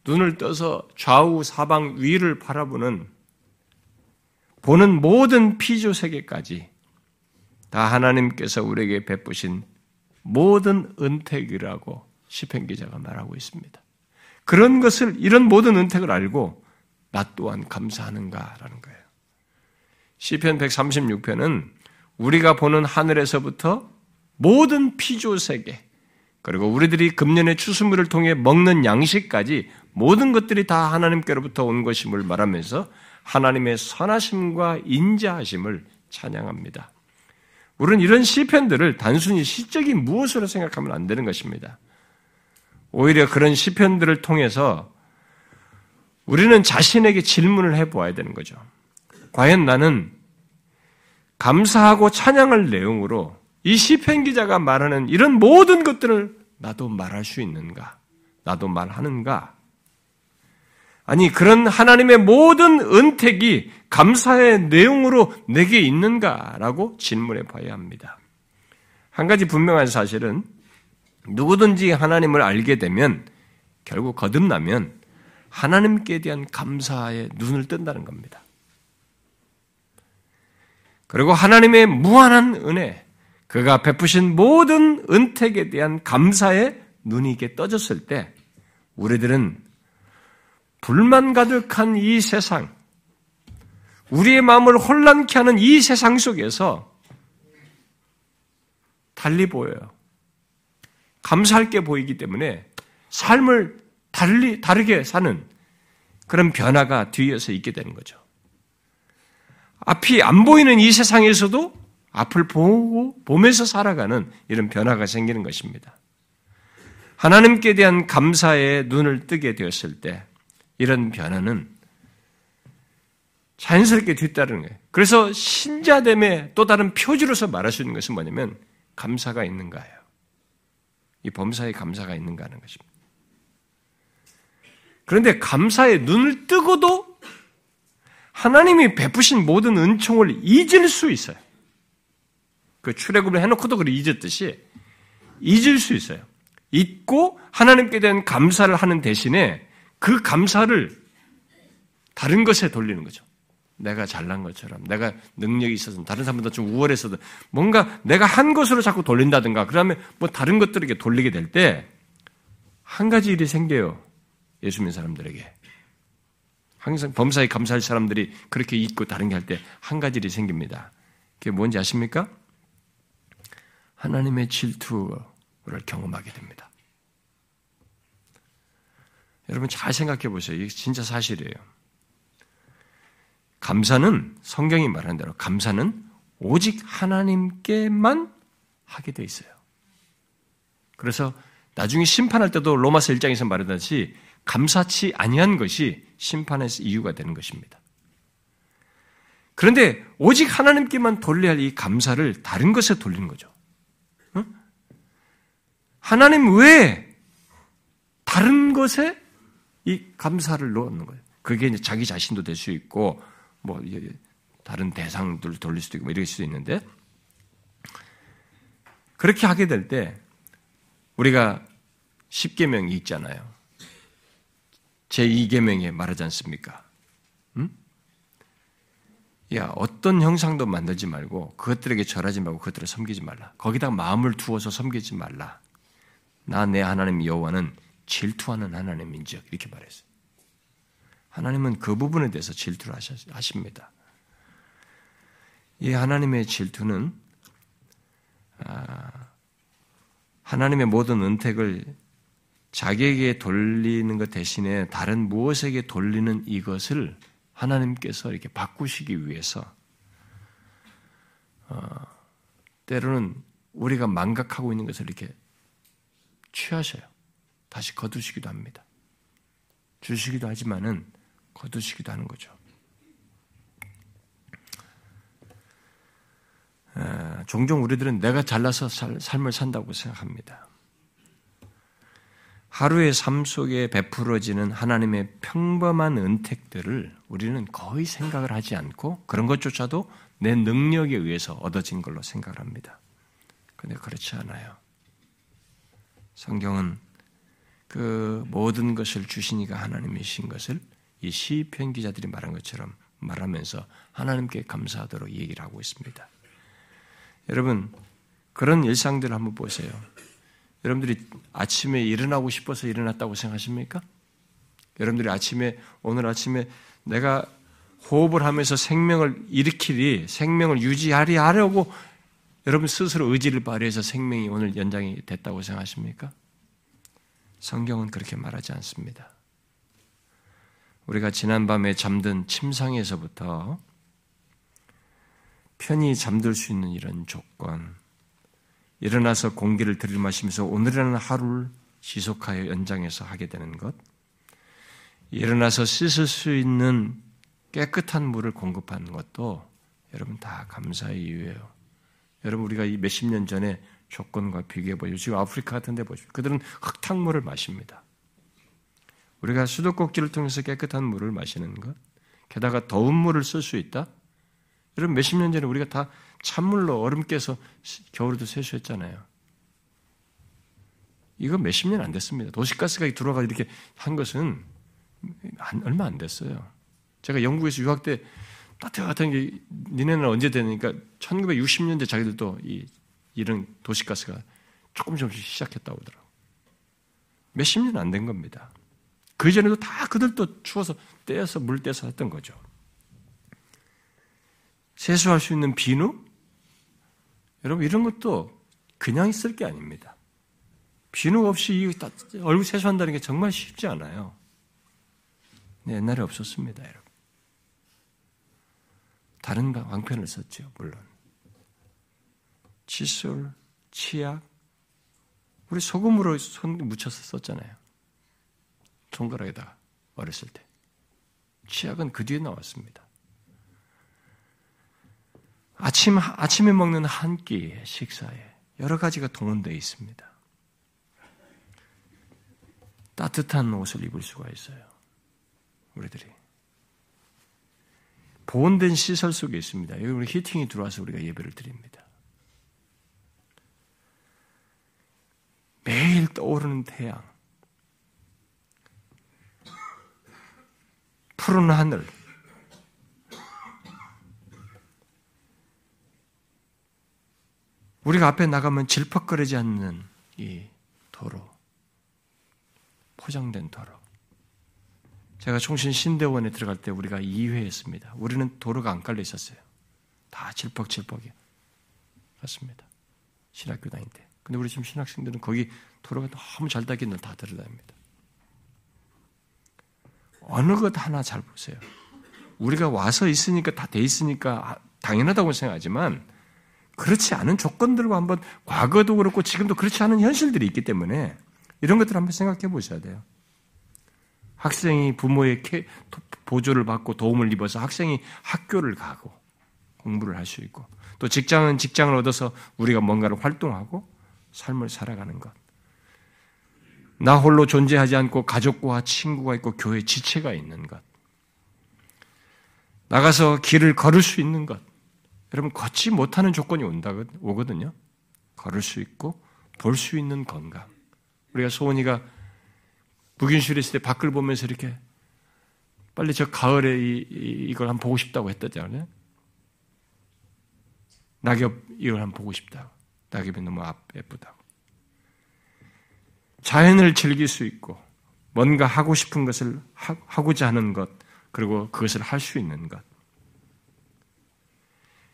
눈을 떠서 좌우 사방 위를 바라보는 보는 모든 피조 세계까지 다 하나님께서 우리에게 베푸신 모든 은택이라고 시편 기자가 말하고 있습니다. 그런 것을 이런 모든 은택을 알고 나 또한 감사하는가라는 거예요. 시편 136편은 우리가 보는 하늘에서부터 모든 피조 세계 그리고 우리들이 금년의 추수물을 통해 먹는 양식까지 모든 것들이 다 하나님께로부터 온 것임을 말하면서 하나님의 선하심과 인자하심을 찬양합니다. 우리는 이런 시편들을 단순히 시적인 무엇으로 생각하면 안 되는 것입니다. 오히려 그런 시편들을 통해서 우리는 자신에게 질문을 해보아야 되는 거죠. 과연 나는 감사하고 찬양을 내용으로 이 시편 기자가 말하는 이런 모든 것들을 나도 말할 수 있는가? 나도 말하는가? 아니, 그런 하나님의 모든 은택이 감사의 내용으로 내게 있는가라고 질문해 봐야 합니다. 한 가지 분명한 사실은 누구든지 하나님을 알게 되면 결국 거듭나면 하나님께 대한 감사에 눈을 뜬다는 겁니다. 그리고 하나님의 무한한 은혜, 그가 베푸신 모든 은택에 대한 감사에 눈이 이게 떠졌을 때 우리들은 불만 가득한 이 세상, 우리의 마음을 혼란케 하는 이 세상 속에서 달리 보여요. 감사할 게 보이기 때문에 삶을 달리, 다르게 사는 그런 변화가 뒤에서 있게 되는 거죠. 앞이 안 보이는 이 세상에서도 앞을 보고, 보면서 살아가는 이런 변화가 생기는 것입니다. 하나님께 대한 감사에 눈을 뜨게 되었을 때 이런 변화는 자연스럽게 뒤따르는 거예요. 그래서 신자됨의 또 다른 표지로서 말할 수 있는 것은 뭐냐면 감사가 있는가예요. 이 범사에 감사가 있는가 하는 것입니다. 그런데 감사에 눈을 뜨고도 하나님이 베푸신 모든 은총을 잊을 수 있어요. 그 출애굽을 해놓고도 그를 잊었듯이 잊을 수 있어요. 잊고 하나님께 대한 감사를 하는 대신에 그 감사를 다른 것에 돌리는 거죠. 내가 잘난 것처럼, 내가 능력이 있어서 다른 사람보다 좀 우월해서도 뭔가 내가 한 것으로 자꾸 돌린다든가, 그러면 뭐 다른 것들에게 돌리게 될 때 한 가지 일이 생겨요. 예수 믿는 사람들에게. 항상 범사에 감사할 사람들이 그렇게 잊고 다른 게 할 때 한 가지 일이 생깁니다. 그게 뭔지 아십니까? 하나님의 질투를 경험하게 됩니다. 여러분 잘 생각해 보세요. 이게 진짜 사실이에요. 감사는 성경이 말하는 대로 감사는 오직 하나님께만 하게 돼 있어요. 그래서 나중에 심판할 때도 로마서 1장에서 말하듯이 감사치 아니한 것이 심판의 이유가 되는 것입니다. 그런데 오직 하나님께만 돌려야 할 이 감사를 다른 것에 돌리는 거죠. 어? 하나님 외에 다른 것에 이 감사를 넣는 거예요. 그게 이제 자기 자신도 될 수 있고, 뭐, 다른 대상들 돌릴 수도 있고, 뭐 이럴 수도 있는데, 그렇게 하게 될 때, 우리가 10계명이 있잖아요. 제2계명에 말하지 않습니까? 음? 야, 어떤 형상도 만들지 말고, 그것들에게 절하지 말고, 그것들을 섬기지 말라. 거기다 마음을 두어서 섬기지 말라. 나 내 하나님 여호와는 질투하는 하나님인즉 이렇게 말했어요. 하나님은 그 부분에 대해서 질투를 하십니다. 이 하나님의 질투는 아, 하나님의 모든 은택을 자기에게 돌리는 것 대신에 다른 무엇에게 돌리는 이것을 하나님께서 이렇게 바꾸시기 위해서 어, 때로는 우리가 망각하고 있는 것을 이렇게 취하셔요. 다시 거두시기도 합니다. 주시기도 하지만은 거두시기도 하는 거죠. 종종 우리들은 내가 잘나서 살, 삶을 산다고 생각합니다. 하루의 삶 속에 베풀어지는 하나님의 평범한 은택들을 우리는 거의 생각을 하지 않고 그런 것조차도 내 능력에 의해서 얻어진 걸로 생각을 합니다. 그런데 그렇지 않아요. 성경은 그 모든 것을 주시니가 하나님이신 것을 이 시편 기자들이 말한 것처럼 말하면서 하나님께 감사하도록 얘기를 하고 있습니다. 여러분 그런 일상들을 한번 보세요. 여러분들이 아침에 일어나고 싶어서 일어났다고 생각하십니까? 여러분들이 아침에 오늘 아침에 내가 호흡을 하면서 생명을 일으키리 생명을 유지하리 하려고 여러분 스스로 의지를 발휘해서 생명이 오늘 연장이 됐다고 생각하십니까? 성경은 그렇게 말하지 않습니다. 우리가 지난밤에 잠든 침상에서부터 편히 잠들 수 있는 이런 조건, 일어나서 공기를 들이마시면서 오늘이라는 하루를 지속하여 연장해서 하게 되는 것, 일어나서 씻을 수 있는 깨끗한 물을 공급하는 것도 여러분 다 감사의 이유예요. 여러분 우리가 이 몇십 년 전에 조건과 비교해 보죠. 지금 아프리카 같은 데 보십시오. 그들은 흙탕물을 마십니다. 우리가 수도꼭지를 통해서 깨끗한 물을 마시는 것, 게다가 더운 물을 쓸 수 있다? 여러분 몇십 년 전에 우리가 다 찬물로 얼음 깨서 겨울에도 세수했잖아요. 이거 몇십 년 안 됐습니다. 도시가스가 들어가 이렇게 한 것은 얼마 안 됐어요. 제가 영국에서 유학 때 따뜻한 게 니네는 언제 되니까 1960년대 자기들도 이 이런 도시가스가 조금 조금씩 시작했다고 하더라고. 몇십 년 안 된 겁니다. 그 전에도 다 그들도 추워서 떼어서 물 떼서 했던 거죠. 세수할 수 있는 비누? 여러분 이런 것도 그냥 있을 게 아닙니다. 비누 없이 얼굴 세수한다는 게 정말 쉽지 않아요. 네, 옛날에 없었습니다, 여러분. 다른 방편을 썼죠, 물론. 칫솔, 치약, 우리 소금으로 손 묻혀서 썼잖아요. 손가락에다가 어렸을 때. 치약은 그 뒤에 나왔습니다. 아침, 아침에 먹는 한 끼의 식사에 여러 가지가 동원되어 있습니다. 따뜻한 옷을 입을 수가 있어요. 우리들이. 보온된 시설 속에 있습니다. 여기 우리 히팅이 들어와서 우리가 예배를 드립니다. 매일 떠오르는 태양, 푸른 하늘, 우리가 앞에 나가면 질퍽거리지 않는 이 도로, 포장된 도로. 제가 총신 신대원에 들어갈 때 우리가 2회 했습니다. 우리는 도로가 안 깔려 있었어요. 다 질퍽질퍽이. 그렇습니다. 신학교 다닐 때. 근데 우리 지금 신학생들은 거기 도로가 너무 잘 닦이는 다 들어다닙니다. 어느 것 하나 잘 보세요. 우리가 와서 있으니까 다 돼 있으니까 당연하다고 생각하지만 그렇지 않은 조건들과 한번 과거도 그렇고 지금도 그렇지 않은 현실들이 있기 때문에 이런 것들을 한번 생각해 보셔야 돼요. 학생이 부모의 보조를 받고 도움을 입어서 학생이 학교를 가고 공부를 할 수 있고 또 직장은 직장을 얻어서 우리가 뭔가를 활동하고 삶을 살아가는 것. 나 홀로 존재하지 않고 가족과 친구가 있고 교회 지체가 있는 것. 나가서 길을 걸을 수 있는 것. 여러분, 걷지 못하는 조건이 온다, 오거든요. 걸을 수 있고, 볼 수 있는 건강. 우리가 소원이가 북인실에 있을 때 밖을 보면서 이렇게 빨리 저 가을에 이, 이걸 한번 보고 싶다고 했다잖아요. 낙엽 이걸 한번 보고 싶다고. 낙엽이 너무 예쁘다고. 자연을 즐길 수 있고 뭔가 하고 싶은 것을 하고자 하는 것 그리고 그것을 할 수 있는 것.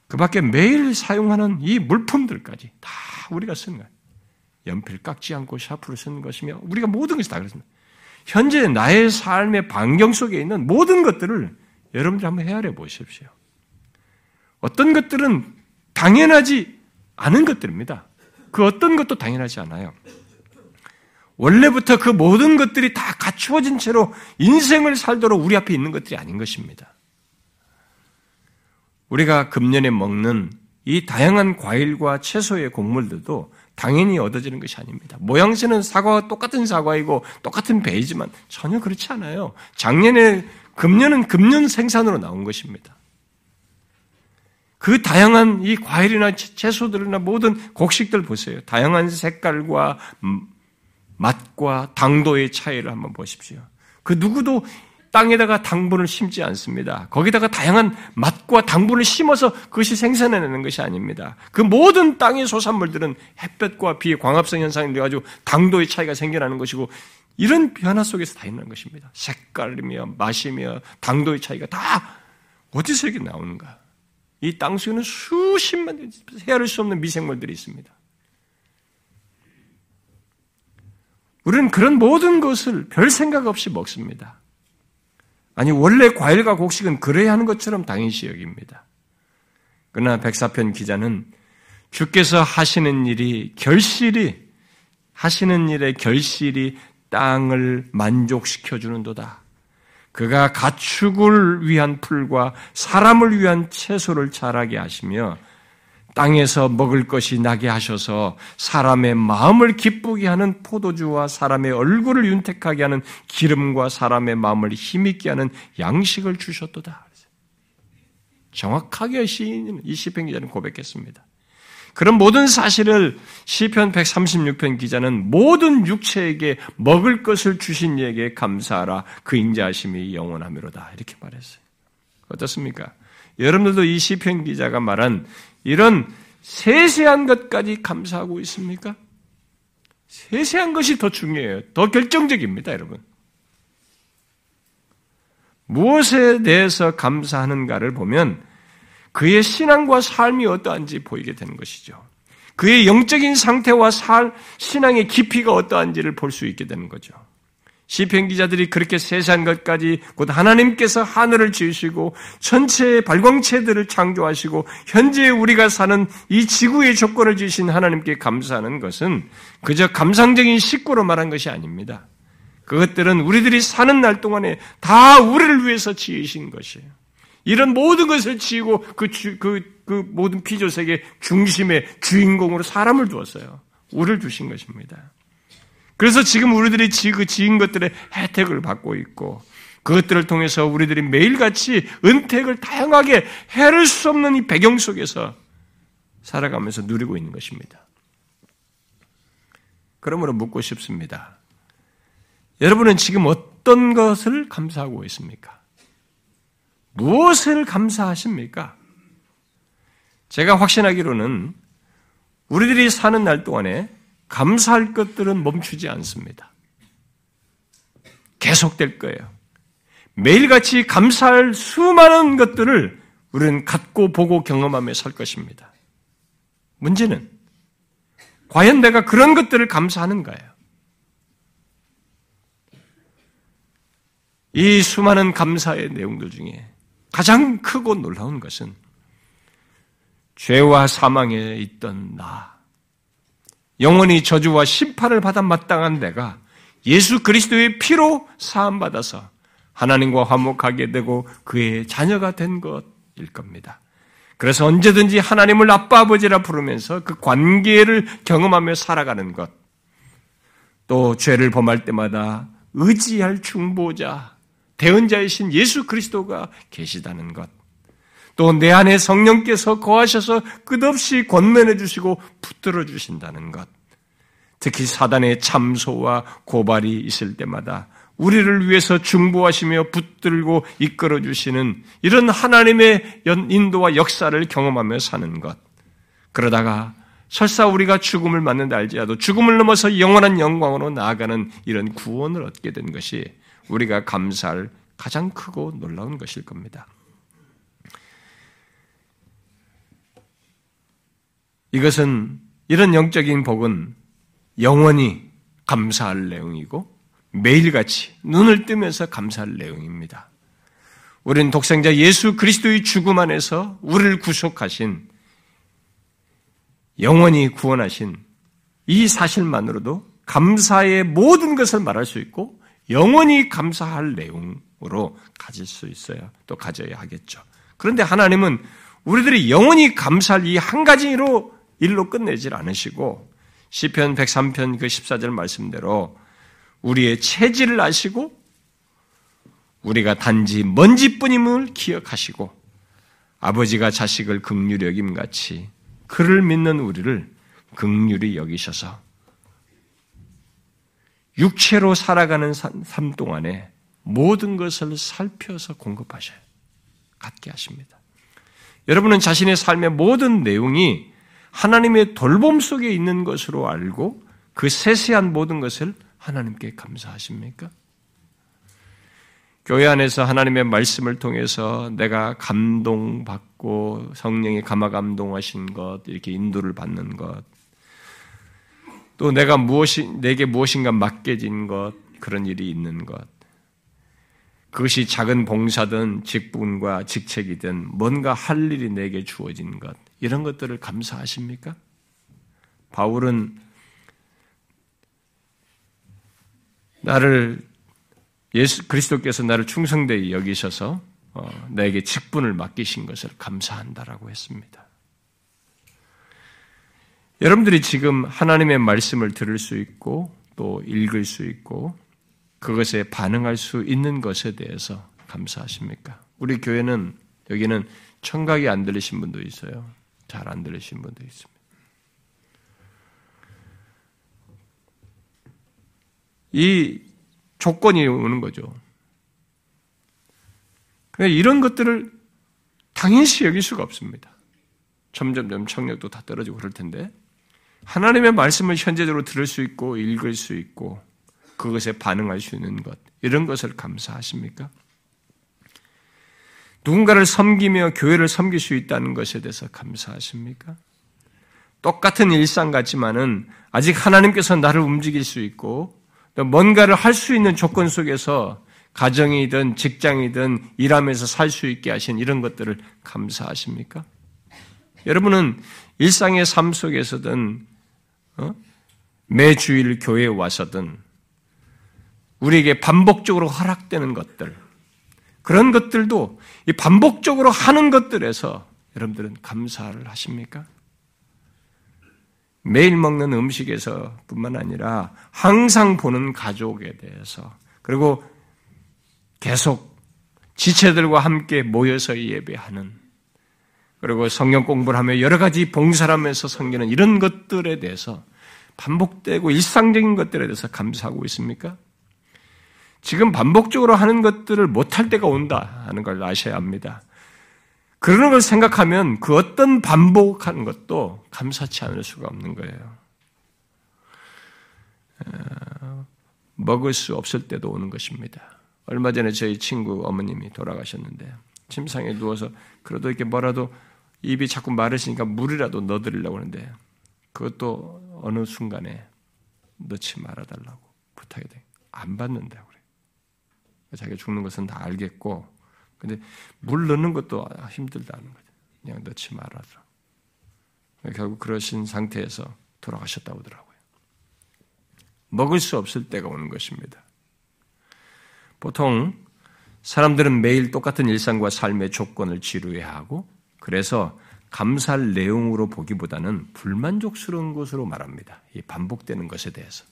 그 밖에 매일 사용하는 이 물품들까지 다 우리가 쓰는 거예요. 연필 깎지 않고 샤프를 쓰는 것이며 우리가 모든 것이 다 그렇습니다. 현재 나의 삶의 반경 속에 있는 모든 것들을 여러분들 한번 헤아려 보십시오. 어떤 것들은 당연하지 않은 것들입니다. 그 어떤 것도 당연하지 않아요. 원래부터 그 모든 것들이 다 갖추어진 채로 인생을 살도록 우리 앞에 있는 것들이 아닌 것입니다. 우리가 금년에 먹는 이 다양한 과일과 채소의 곡물들도 당연히 얻어지는 것이 아닙니다. 모양새는 사과와 똑같은 사과이고 똑같은 배이지만 전혀 그렇지 않아요. 작년에 금년은 금년 생산으로 나온 것입니다. 그 다양한 이 과일이나 채소들이나 모든 곡식들 보세요. 다양한 색깔과 맛과 당도의 차이를 한번 보십시오. 그 누구도 땅에다가 당분을 심지 않습니다. 거기다가 다양한 맛과 당분을 심어서 그것이 생산해내는 것이 아닙니다. 그 모든 땅의 소산물들은 햇볕과 비의 광합성 현상이 돼가지고 당도의 차이가 생겨나는 것이고 이런 변화 속에서 다 있는 것입니다. 색깔이며 맛이며 당도의 차이가 다 어디서 이렇게 나오는가? 이 땅 속에는 수십만 헤아릴 수 없는 미생물들이 있습니다. 우리는 그런 모든 것을 별 생각 없이 먹습니다. 아니 원래 과일과 곡식은 그래야 하는 것처럼 당연시 여깁니다. 그러나 백사편 기자는 주께서 하시는 일이 결실이 하시는 일의 결실이 땅을 만족시켜 주는도다. 그가 가축을 위한 풀과 사람을 위한 채소를 자라게 하시며 땅에서 먹을 것이 나게 하셔서 사람의 마음을 기쁘게 하는 포도주와 사람의 얼굴을 윤택하게 하는 기름과 사람의 마음을 힘있게 하는 양식을 주셨도다. 정확하게 시인 이 시편 기자는 고백했습니다. 그런 모든 사실을 시편 136편 기자는 모든 육체에게 먹을 것을 주신 이에게 감사하라 그 인자하심이 영원하미로다 이렇게 말했어요. 어떻습니까? 여러분들도 이 시편 기자가 말한 이런 세세한 것까지 감사하고 있습니까? 세세한 것이 더 중요해요. 더 결정적입니다, 여러분. 무엇에 대해서 감사하는가를 보면 그의 신앙과 삶이 어떠한지 보이게 되는 것이죠. 그의 영적인 상태와 살, 신앙의 깊이가 어떠한지를 볼 수 있게 되는 거죠. 시편 기자들이 그렇게 세세한 것까지 곧 하나님께서 하늘을 지으시고 전체의 발광체들을 창조하시고 현재 우리가 사는 이 지구의 조건을 지으신 하나님께 감사하는 것은 그저 감상적인 식구로 말한 것이 아닙니다. 그것들은 우리들이 사는 날 동안에 다 우리를 위해서 지으신 것이에요. 이런 모든 것을 지고 그, 그, 그 모든 피조세계 중심의 주인공으로 사람을 두었어요. 우리를 두신 것입니다. 그래서 지금 우리들이 그 지은 것들의 혜택을 받고 있고 그것들을 통해서 우리들이 매일같이 은택을 다양하게 해를 수 없는 이 배경 속에서 살아가면서 누리고 있는 것입니다. 그러므로 묻고 싶습니다. 여러분은 지금 어떤 것을 감사하고 있습니까? 무엇을 감사하십니까? 제가 확신하기로는 우리들이 사는 날 동안에 감사할 것들은 멈추지 않습니다. 계속될 거예요. 매일같이 감사할 수많은 것들을 우리는 갖고 보고 경험하며 살 것입니다. 문제는 과연 내가 그런 것들을 감사하는가요? 이 수많은 감사의 내용들 중에 가장 크고 놀라운 것은 죄와 사망에 있던 나, 영원히 저주와 심판을 받아 마땅한 내가 예수 그리스도의 피로 사함 받아서 하나님과 화목하게 되고 그의 자녀가 된 것일 겁니다. 그래서 언제든지 하나님을 아빠 아버지라 부르면서 그 관계를 경험하며 살아가는 것, 또 죄를 범할 때마다 의지할 중보자, 대언자이신 예수 그리스도가 계시다는 것, 또 내 안에 성령께서 거하셔서 끝없이 권면해 주시고 붙들어 주신다는 것, 특히 사단의 참소와 고발이 있을 때마다 우리를 위해서 중보하시며 붙들고 이끌어 주시는 이런 하나님의 인도와 역사를 경험하며 사는 것. 그러다가 설사 우리가 죽음을 맞는다 할지라도 죽음을 넘어서 영원한 영광으로 나아가는 이런 구원을 얻게 된 것이 우리가 감사할 가장 크고 놀라운 것일 겁니다. 이것은 이런 영적인 복은 영원히 감사할 내용이고 매일같이 눈을 뜨면서 감사할 내용입니다. 우리는 독생자 예수 그리스도의 죽음 안에서 우리를 구속하신 영원히 구원하신 이 사실만으로도 감사의 모든 것을 말할 수 있고 영원히 감사할 내용으로 가질 수 있어요. 또 가져야 하겠죠. 그런데 하나님은 우리들이 영원히 감사할 이 한 가지로 일로 끝내질 않으시고 시편 103편 그 14절 말씀대로 우리의 체질을 아시고 우리가 단지 먼지뿐임을 기억하시고 아버지가 자식을 극률히 여김 같이 그를 믿는 우리를 극률히 여기셔서 육체로 살아가는 삶 동안에 모든 것을 살펴서 공급하셔요. 갖게 하십니다. 여러분은 자신의 삶의 모든 내용이 하나님의 돌봄 속에 있는 것으로 알고 그 세세한 모든 것을 하나님께 감사하십니까? 교회 안에서 하나님의 말씀을 통해서 내가 감동받고 성령이 감화 감동하신 것, 이렇게 인도를 받는 것, 또 내가 무엇이, 내게 무엇인가 맡겨진 것, 그런 일이 있는 것, 그것이 작은 봉사든 직분과 직책이든 뭔가 할 일이 내게 주어진 것, 이런 것들을 감사하십니까? 바울은 나를 예수 그리스도께서 나를 충성되이 여기셔서 어, 나에게 직분을 맡기신 것을 감사한다라고 했습니다. 여러분들이 지금 하나님의 말씀을 들을 수 있고 또 읽을 수 있고 그것에 반응할 수 있는 것에 대해서 감사하십니까? 우리 교회는 여기는 청각이 안 들리신 분도 있어요. 잘 안 들리신 분도 있습니다. 이 조건이 오는 거죠. 이런 것들을 당연시 여길 수가 없습니다. 점점점 청력도 다 떨어지고 그럴 텐데 하나님의 말씀을 현재적으로 들을 수 있고 읽을 수 있고 그것에 반응할 수 있는 것 이런 것을 감사하십니까? 누군가를 섬기며 교회를 섬길 수 있다는 것에 대해서 감사하십니까? 똑같은 일상 같지만은 아직 하나님께서 나를 움직일 수 있고 뭔가를 할 수 있는 조건 속에서 가정이든 직장이든 일하면서 살 수 있게 하신 이런 것들을 감사하십니까? 여러분은 일상의 삶 속에서든 어? 매주일 교회에 와서든 우리에게 반복적으로 허락되는 것들 그런 것들도 이 반복적으로 하는 것들에서 여러분들은 감사를 하십니까? 매일 먹는 음식에서 뿐만 아니라 항상 보는 가족에 대해서 그리고 계속 지체들과 함께 모여서 예배하는 그리고 성경 공부를 하며 여러 가지 봉사를 하면서 섬기는 이런 것들에 대해서 반복되고 일상적인 것들에 대해서 감사하고 있습니까? 지금 반복적으로 하는 것들을 못할 때가 온다 하는 걸 아셔야 합니다. 그러는 걸 생각하면 그 어떤 반복하는 것도 감사치 않을 수가 없는 거예요. 어, 먹을 수 없을 때도 오는 것입니다. 얼마 전에 저희 친구 어머님이 돌아가셨는데 침상에 누워서 그래도 이렇게 뭐라도 입이 자꾸 마르시니까 물이라도 넣어드리려고 하는데 그것도 어느 순간에 넣지 말아달라고 부탁이 돼. 안 받는다고. 자기가 죽는 것은 다 알겠고, 근데 물 넣는 것도 힘들다는 거죠. 그냥 넣지 말아라. 결국 그러신 상태에서 돌아가셨다고 하더라고요. 먹을 수 없을 때가 오는 것입니다. 보통 사람들은 매일 똑같은 일상과 삶의 조건을 지루해하고 그래서 감사할 내용으로 보기보다는 불만족스러운 것으로 말합니다. 이 반복되는 것에 대해서.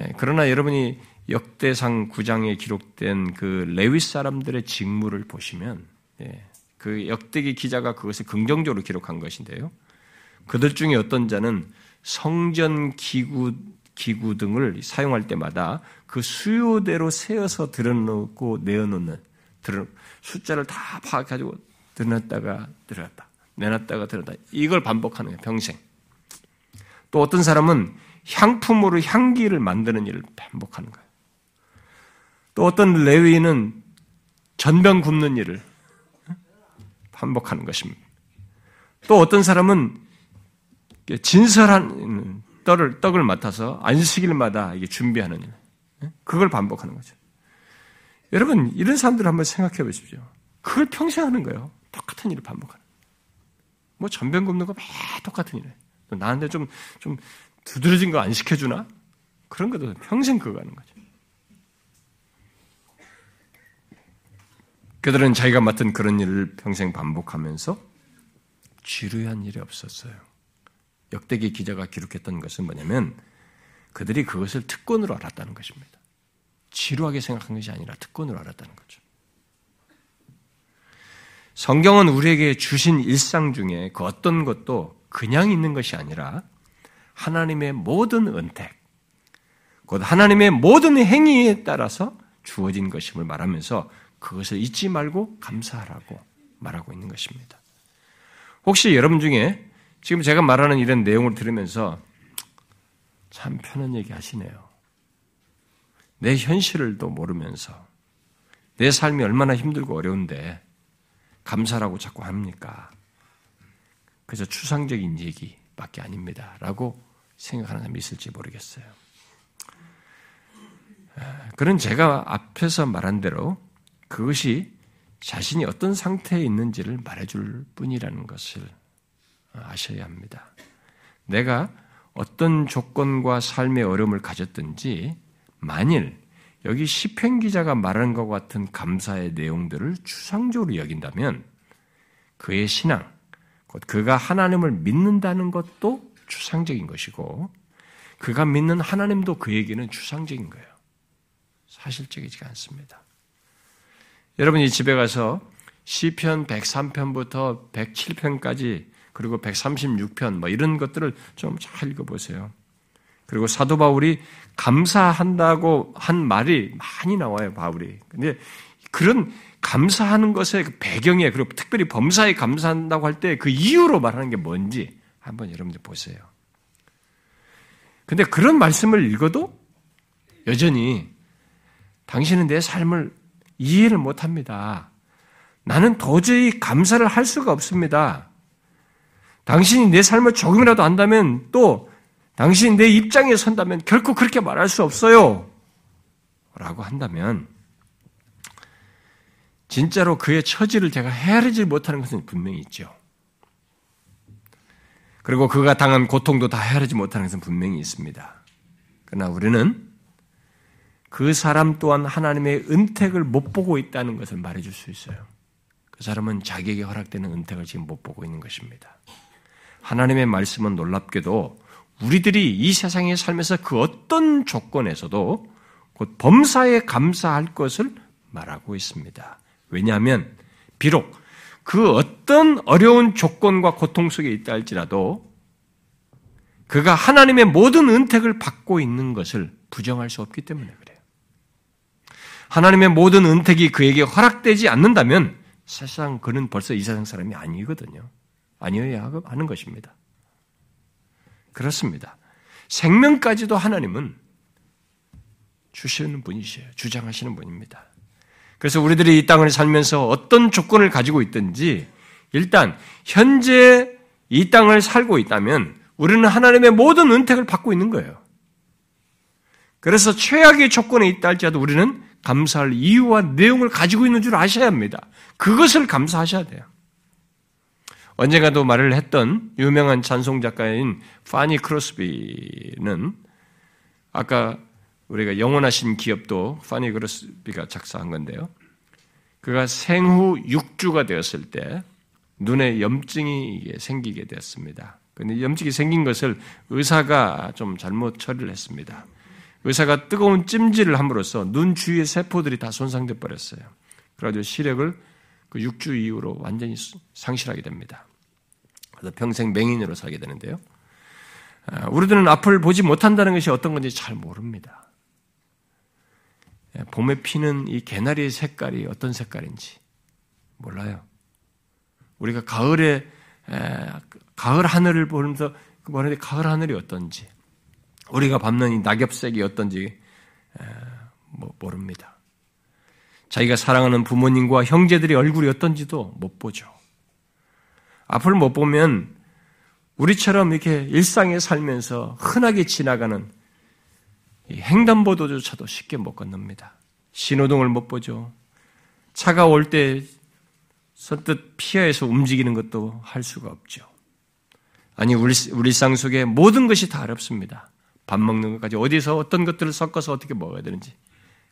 예, 그러나 여러분이 역대상 9장에 기록된 그 레위 사람들의 직무를 보시면 예, 그 역대기 기자가 그것을 긍정적으로 기록한 것인데요. 그들 중에 어떤 자는 성전 기구 기구 등을 사용할 때마다 그 수요대로 세어서 들어놓고 내어놓는 들어 숫자를 다 파악해가지고 들어놨다가 들어갔다 내놨다가 들어갔다 이걸 반복하는 거예요 평생. 또 어떤 사람은 향품으로 향기를 만드는 일을 반복하는 거예요. 또 어떤 레위인은 전병 굽는 일을 반복하는 것입니다. 또 어떤 사람은 진설한 떡을, 떡을 맡아서 안식일마다 준비하는 일. 그걸 반복하는 거죠. 여러분, 이런 사람들 한번 생각해 보십시오. 그걸 평생 하는 거예요. 똑같은 일을 반복하는. 뭐 전병 굽는 거매 똑같은 일에. 나한테 좀, 좀 두드러진 거 안 시켜주나? 그런 것도 평생 그거 하는 거죠. 그들은 자기가 맡은 그런 일을 평생 반복하면서 지루한 일이 없었어요. 역대기 기자가 기록했던 것은 뭐냐면 그들이 그것을 특권으로 알았다는 것입니다. 지루하게 생각한 것이 아니라 특권으로 알았다는 거죠. 성경은 우리에게 주신 일상 중에 그 어떤 것도 그냥 있는 것이 아니라 하나님의 모든 은택, 곧 하나님의 모든 행위에 따라서 주어진 것임을 말하면서 그것을 잊지 말고 감사하라고 말하고 있는 것입니다. 혹시 여러분 중에 지금 제가 말하는 이런 내용을 들으면서 참 편한 얘기 하시네요. 내 현실을도 모르면서 내 삶이 얼마나 힘들고 어려운데 감사라고 자꾸 합니까? 그래서 추상적인 얘기밖에 아닙니다. 라고 생각하는 사람이 있을지 모르겠어요. 그런 제가 앞에서 말한 대로 그것이 자신이 어떤 상태에 있는지를 말해줄 뿐이라는 것을 아셔야 합니다. 내가 어떤 조건과 삶의 어려움을 가졌든지 만일 여기 시편 기자가 말한 것 같은 감사의 내용들을 추상적으로 여긴다면 그의 신앙, 곧 그가 하나님을 믿는다는 것도 추상적인 것이고 그가 믿는 하나님도 그에게는 추상적인 거예요. 사실적이지 않습니다. 여러분이 집에 가서 시편 103편부터 107편까지 그리고 136편 뭐 이런 것들을 좀 잘 읽어보세요. 그리고 사도 바울이 감사한다고 한 말이 많이 나와요, 바울이. 근데 그런 감사하는 것의 그 배경에 그리고 특별히 범사에 감사한다고 할 때 그 이유로 말하는 게 뭔지 한번 여러분들 보세요. 근데 그런 말씀을 읽어도 여전히 당신은 내 삶을 이해를 못 합니다. 나는 도저히 감사를 할 수가 없습니다. 당신이 내 삶을 조금이라도 안다면 또 당신이 내 입장에 선다면 결코 그렇게 말할 수 없어요. 라고 한다면 진짜로 그의 처지를 제가 헤아리지 못하는 것은 분명히 있죠. 그리고 그가 당한 고통도 다 헤아리지 못하는 것은 분명히 있습니다. 그러나 우리는 그 사람 또한 하나님의 은택을 못 보고 있다는 것을 말해줄 수 있어요. 그 사람은 자기에게 허락되는 은택을 지금 못 보고 있는 것입니다. 하나님의 말씀은 놀랍게도 우리들이 이 세상에 살면서 그 어떤 조건에서도 곧 범사에 감사할 것을 말하고 있습니다. 왜냐하면 비록 그 어떤 어려운 조건과 고통 속에 있다 할지라도 그가 하나님의 모든 은택을 받고 있는 것을 부정할 수 없기 때문에 그래요. 하나님의 모든 은택이 그에게 허락되지 않는다면 사실상 그는 벌써 이 세상 사람이 아니거든요. 아니어야 하는 것입니다. 그렇습니다. 생명까지도 하나님은 주시는 분이세요. 주장하시는 분입니다. 그래서 우리들이 이 땅을 살면서 어떤 조건을 가지고 있든지 일단 현재 이 땅을 살고 있다면 우리는 하나님의 모든 은택을 받고 있는 거예요. 그래서 최악의 조건에 있다 할지라도 우리는 감사할 이유와 내용을 가지고 있는 줄 아셔야 합니다. 그것을 감사하셔야 돼요. 언젠가도 말을 했던 유명한 찬송 작가인 파니 크로스비는 아까 우리가 영원하신 기업도 파니 그로스비가 작사한 건데요. 그가 생후 6주가 되었을 때 눈에 염증이 생기게 되었습니다. 근데 염증이 생긴 것을 의사가 좀 잘못 처리를 했습니다. 의사가 뜨거운 찜질을 함으로써 눈 주위의 세포들이 다 손상돼 버렸어요. 그래가지고 시력을 그 6주 이후로 완전히 상실하게 됩니다. 그래서 평생 맹인으로 살게 되는데요. 아, 우리들은 앞을 보지 못한다는 것이 어떤 건지 잘 모릅니다. 예, 봄에 피는 이 개나리의 색깔이 어떤 색깔인지 몰라요. 우리가 가을에 가을 하늘을 보면서 그 가을 하늘이 어떤지 우리가 밟는 이 낙엽색이 어떤지 뭐 모릅니다. 자기가 사랑하는 부모님과 형제들의 얼굴이 어떤지도 못 보죠. 앞을 못 보면 우리처럼 이렇게 일상에 살면서 흔하게 지나가는 횡단보도조차도 쉽게 못 건넙니다. 신호등을 못 보죠. 차가 올 때 선뜻 피하에서 움직이는 것도 할 수가 없죠. 아니, 우리, 우리 일상 속에 모든 것이 다 어렵습니다. 밥 먹는 것까지 어디서 어떤 것들을 섞어서 어떻게 먹어야 되는지.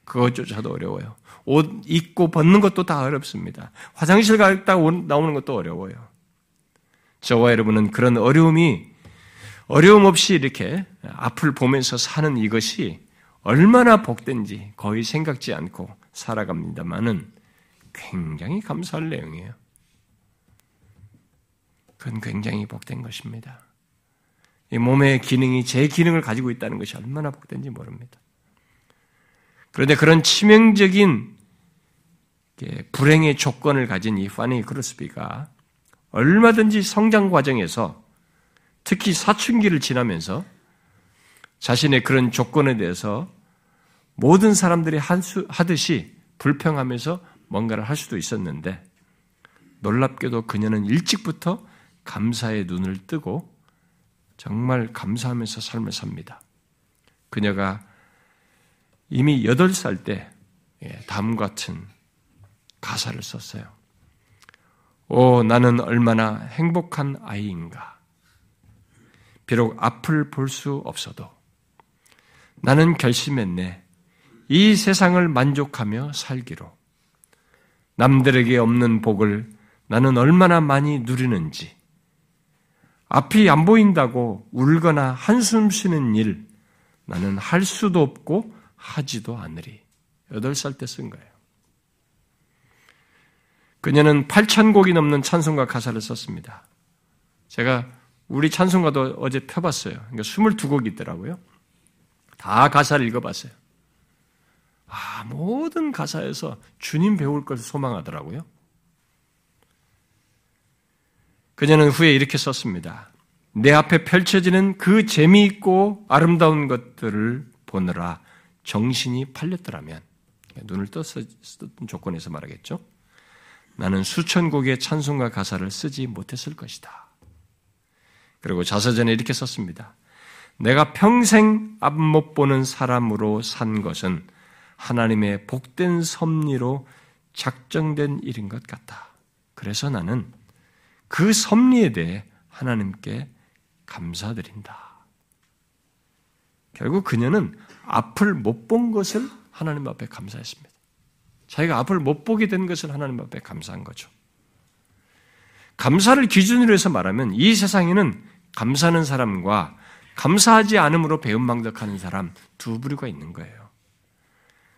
그것조차도 어려워요. 옷 입고 벗는 것도 다 어렵습니다. 화장실 갔다 나오는 것도 어려워요. 저와 여러분은 그런 어려움이 어려움 없이 이렇게 앞을 보면서 사는 이것이 얼마나 복된지 거의 생각지 않고 살아갑니다만은 굉장히 감사할 내용이에요. 그건 굉장히 복된 것입니다. 이 몸의 기능이 제 기능을 가지고 있다는 것이 얼마나 복된지 모릅니다. 그런데 그런 치명적인 불행의 조건을 가진 이 파니 크루스비가 얼마든지 성장 과정에서 특히 사춘기를 지나면서 자신의 그런 조건에 대해서 모든 사람들이 하듯이 불평하면서 뭔가를 할 수도 있었는데 놀랍게도 그녀는 일찍부터 감사의 눈을 뜨고 정말 감사하면서 삶을 삽니다. 그녀가 이미 8살 때 예, 다음 같은 가사를 썼어요. 오, 나는 얼마나 행복한 아이인가. 비록 앞을 볼 수 없어도 나는 결심했네. 이 세상을 만족하며 살기로. 남들에게 없는 복을 나는 얼마나 많이 누리는지 앞이 안 보인다고 울거나 한숨 쉬는 일 나는 할 수도 없고 하지도 않으리. 8살 때 쓴 거예요. 그녀는 8천 곡이 넘는 찬송가 가사를 썼습니다. 제가 우리 찬송가도 어제 펴봤어요. 그러니까 22곡이 있더라고요. 다 가사를 읽어봤어요. 아, 모든 가사에서 주님 뵐 것을 소망하더라고요. 그녀는 후에 이렇게 썼습니다. 내 앞에 펼쳐지는 그 재미있고 아름다운 것들을 보느라 정신이 팔렸더라면, 눈을 쓰던 조건에서 말하겠죠. 나는 수천 곡의 찬송가 가사를 쓰지 못했을 것이다. 그리고 자서전에 이렇게 썼습니다. 내가 평생 앞 못 보는 사람으로 산 것은 하나님의 복된 섭리로 작정된 일인 것 같다. 그래서 나는 그 섭리에 대해 하나님께 감사드린다. 결국 그녀는 앞을 못 본 것을 하나님 앞에 감사했습니다. 자기가 앞을 못 보게 된 것을 하나님 앞에 감사한 거죠. 감사를 기준으로 해서 말하면 이 세상에는 감사하는 사람과 감사하지 않음으로 배은망덕하는 사람 두 부류가 있는 거예요.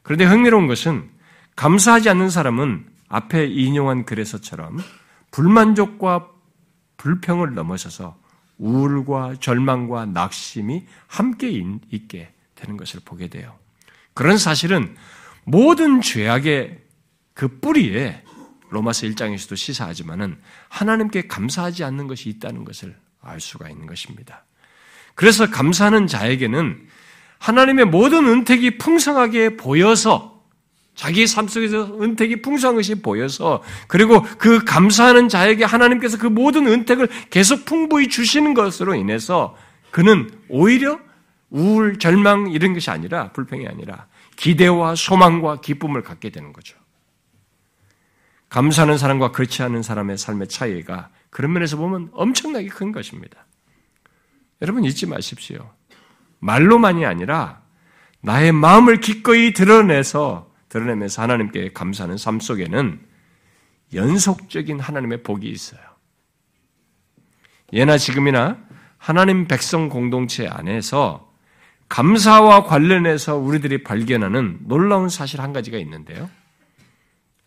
그런데 흥미로운 것은 감사하지 않는 사람은 앞에 인용한 글에서처럼 불만족과 불평을 넘어서서 우울과 절망과 낙심이 함께 있게 되는 것을 보게 돼요. 그런 사실은 모든 죄악의 그 뿌리에 로마서 1장에서도 시사하지만은 하나님께 감사하지 않는 것이 있다는 것을 알 수가 있는 것입니다. 그래서 감사하는 자에게는 하나님의 모든 은택이 풍성하게 보여서 자기 삶 속에서 은택이 풍성한 것이 보여서 그리고 그 감사하는 자에게 하나님께서 그 모든 은택을 계속 풍부히 주시는 것으로 인해서 그는 오히려 우울, 절망 이런 것이 아니라 불평이 아니라 기대와 소망과 기쁨을 갖게 되는 거죠. 감사하는 사람과 그렇지 않은 사람의 삶의 차이가 그런 면에서 보면 엄청나게 큰 것입니다. 여러분 잊지 마십시오. 말로만이 아니라 나의 마음을 기꺼이 드러내서 드러내면서 하나님께 감사하는 삶 속에는 연속적인 하나님의 복이 있어요. 예나 지금이나 하나님 백성 공동체 안에서 감사와 관련해서 우리들이 발견하는 놀라운 사실 한 가지가 있는데요.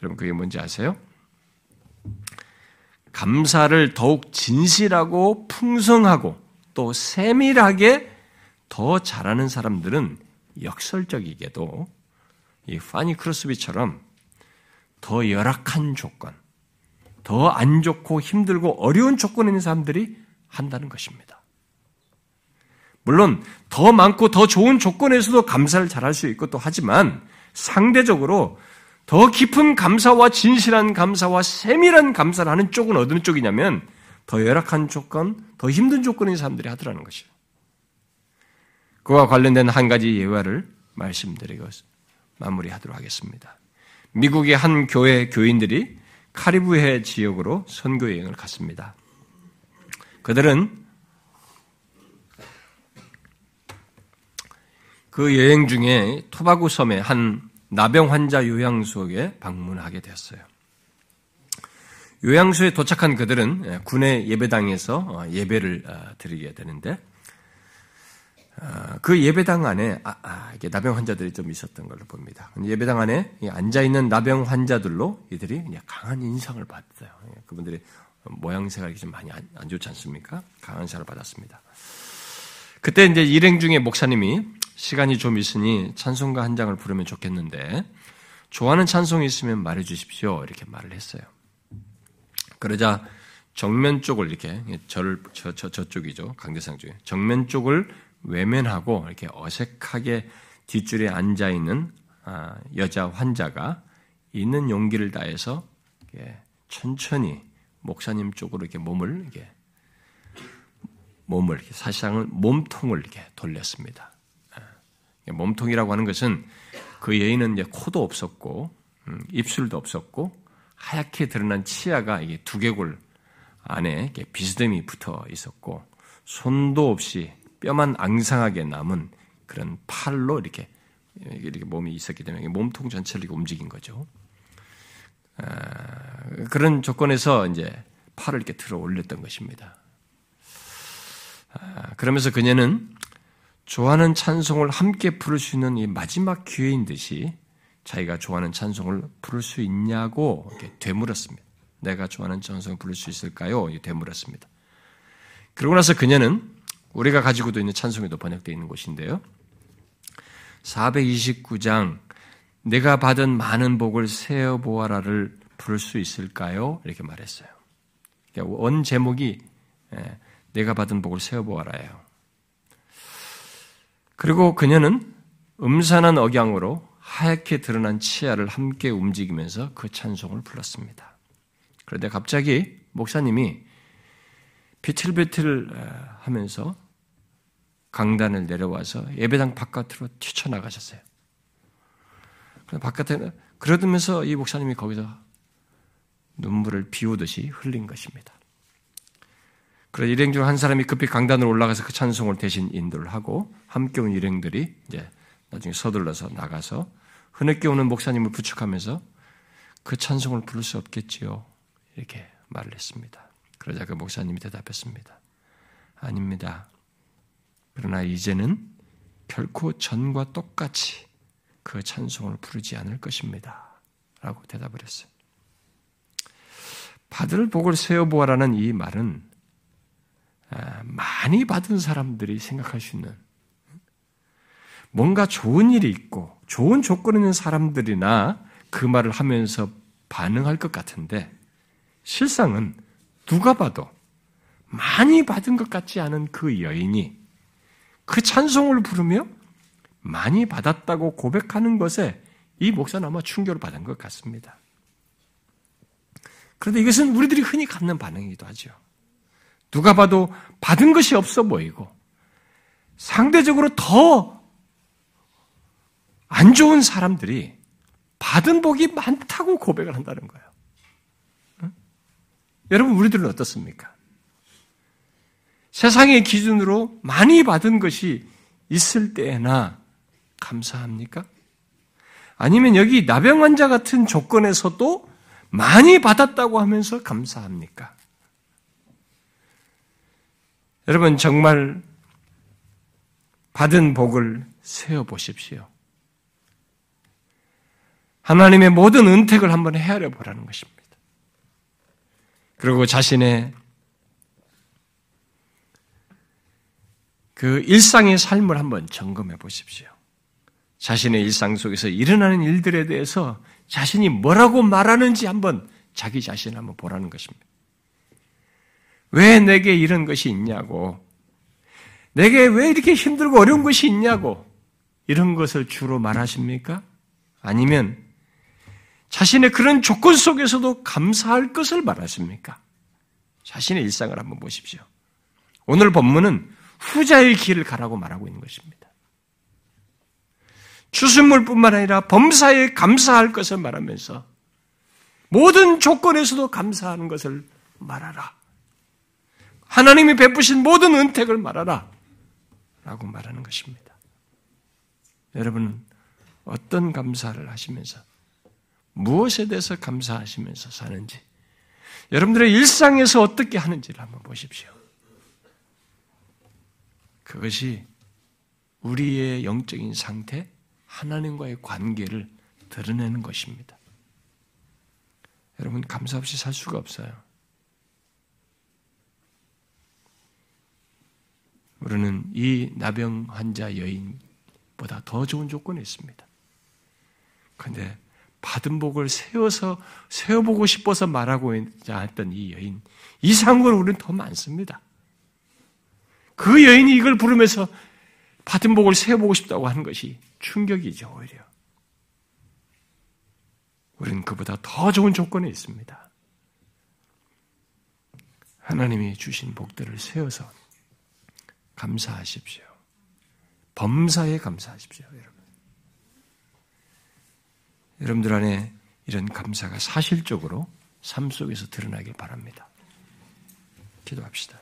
여러분 그게 뭔지 아세요? 감사를 더욱 진실하고 풍성하고 또 세밀하게 더 잘하는 사람들은 역설적이게도 이 파니 크로스비처럼 더 열악한 조건, 더 안 좋고 힘들고 어려운 조건에 있는 사람들이 한다는 것입니다. 물론 더 많고 더 좋은 조건에서도 감사를 잘할 수 있고 또 하지만 상대적으로 더 깊은 감사와 진실한 감사와 세밀한 감사를 하는 쪽은 어느 쪽이냐면 더 열악한 조건, 더 힘든 조건의 사람들이 하더라는 것이에요. 그와 관련된 한 가지 예화를 말씀드리고 마무리하도록 하겠습니다. 미국의 한 교회 교인들이 카리브해 지역으로 선교 여행을 갔습니다. 그들은 그 여행 중에 토바구 섬의 한 나병 환자 요양소에 방문하게 됐어요. 요양소에 도착한 그들은 군의 예배당에서 어, 예배를 어, 드리게 되는데 아, 그 예배당 안에 아, 아, 이게 나병 환자들이 좀 있었던 걸로 봅니다. 예배당 안에 앉아 있는 나병 환자들로 이들이 강한 인상을 받았어요. 예, 그분들이 모양새가 좀 많이 안, 안 좋지 않습니까? 강한 인상을 받았습니다. 그때 이제 일행 중에 목사님이 시간이 좀 있으니 찬송가 한 장을 부르면 좋겠는데 좋아하는 찬송이 있으면 말해 주십시오. 이렇게 말을 했어요. 그러자 정면 쪽을 이렇게 저를 저, 저 저쪽이죠 강대상 쪽에 정면 쪽을 외면하고 이렇게 어색하게 뒷줄에 앉아 있는 아, 여자 환자가 있는 용기를 다해서 천천히 목사님 쪽으로 이렇게 몸을 이렇게 몸을 이렇게 사실상은 몸통을 이렇게 돌렸습니다. 아, 몸통이라고 하는 것은 그 여인은 이제 코도 없었고 음, 입술도 없었고 하얗게 드러난 치아가 이게 두개골 안에 비스듬히 붙어 있었고 손도 없이 뼈만 앙상하게 남은 그런 팔로 이렇게 이렇게 몸이 있었기 때문에 몸통 전체를 이렇게 움직인 거죠. 아, 그런 조건에서 이제 팔을 이렇게 들어 올렸던 것입니다. 아, 그러면서 그녀는 좋아하는 찬송을 함께 부를 수 있는 이 마지막 기회인 듯이 자기가 좋아하는 찬송을 부를 수 있냐고 이렇게 되물었습니다. 내가 좋아하는 찬송을 부를 수 있을까요? 되물었습니다. 그러고 나서 그녀는 우리가 가지고도 있는 찬송에도 번역되어 있는 곳인데요. 429장 내가 받은 많은 복을 세어 보아라를 부를 수 있을까요? 이렇게 말했어요. 그러니까 원 제목이 예, 내가 받은 복을 세어 보아라예요. 그리고 그녀는 음산한 억양으로 하얗게 드러난 치아를 함께 움직이면서 그 찬송을 불렀습니다. 그런데 갑자기 목사님이 비틀비틀 어, 하면서 강단을 내려와서 예배당 바깥으로 뛰쳐나가셨어요. 바깥에 그러면서 이 목사님이 거기서 눈물을 비우듯이 흘린 것입니다. 그래 일행 중 한 사람이 급히 강단으로 올라가서 그 찬송을 대신 인도를 하고 함께 온 일행들이 이제 나중에 서둘러서 나가서 흐느껴 오는 목사님을 부축하면서 그 찬송을 부를 수 없겠지요. 이렇게 말을 했습니다. 그러자 그 목사님이 대답했습니다. 아닙니다. 그러나 이제는 결코 전과 똑같이 그 찬송을 부르지 않을 것입니다. 라고 대답을 했어요. 받을 복을 세어보아라는 이 말은 아, 많이 받은 사람들이 생각할 수 있는 뭔가 좋은 일이 있고 좋은 조건 있는 사람들이나 그 말을 하면서 반응할 것 같은데 실상은 누가 봐도 많이 받은 것 같지 않은 그 여인이 그 찬송을 부르며 많이 받았다고 고백하는 것에 이 목사는 아마 충격을 받은 것 같습니다. 그런데 이것은 우리들이 흔히 갖는 반응이기도 하죠. 누가 봐도 받은 것이 없어 보이고 상대적으로 더 안 좋은 사람들이 받은 복이 많다고 고백을 한다는 거예요. 응? 여러분, 우리들은 어떻습니까? 세상의 기준으로 많이 받은 것이 있을 때나 감사합니까? 아니면 여기 나병 환자 같은 조건에서도 많이 받았다고 하면서 감사합니까? 여러분 정말 받은 복을 세어 보십시오. 하나님의 모든 은택을 한번 헤아려 보라는 것입니다. 그리고 자신의 그 일상의 삶을 한번 점검해 보십시오. 자신의 일상 속에서 일어나는 일들에 대해서 자신이 뭐라고 말하는지 한번 자기 자신 한번 보라는 것입니다. 왜 내게 이런 것이 있냐고, 내게 왜 이렇게 힘들고 어려운 것이 있냐고, 이런 것을 주로 말하십니까? 아니면 자신의 그런 조건 속에서도 감사할 것을 말하십니까? 자신의 일상을 한번 보십시오. 오늘 본문은 후자의 길을 가라고 말하고 있는 것입니다. 추수물뿐만 아니라 범사에 감사할 것을 말하면서 모든 조건에서도 감사하는 것을 말하라. 하나님이 베푸신 모든 은택을 말하라. 라고 말하는 것입니다. 여러분은 어떤 감사를 하시면서 무엇에 대해서 감사하시면서 사는지 여러분들의 일상에서 어떻게 하는지를 한번 보십시오. 그것이 우리의 영적인 상태, 하나님과의 관계를 드러내는 것입니다. 여러분, 감사 없이 살 수가 없어요. 우리는 이 나병 환자 여인보다 더 좋은 조건이 있습니다. 그런데 받은 복을 세워서 세워보고 싶어서 말하고 했던 이 여인 이상으로 우리는 더 많습니다. 그 여인이 이걸 부르면서 받은 복을 세워보고 싶다고 하는 것이 충격이죠, 오히려. 우리는 그보다 더 좋은 조건에 있습니다. 하나님이 주신 복들을 세워서 감사하십시오. 범사에 감사하십시오, 여러분. 여러분들 안에 이런 감사가 사실적으로 삶 속에서 드러나길 바랍니다. 기도합시다.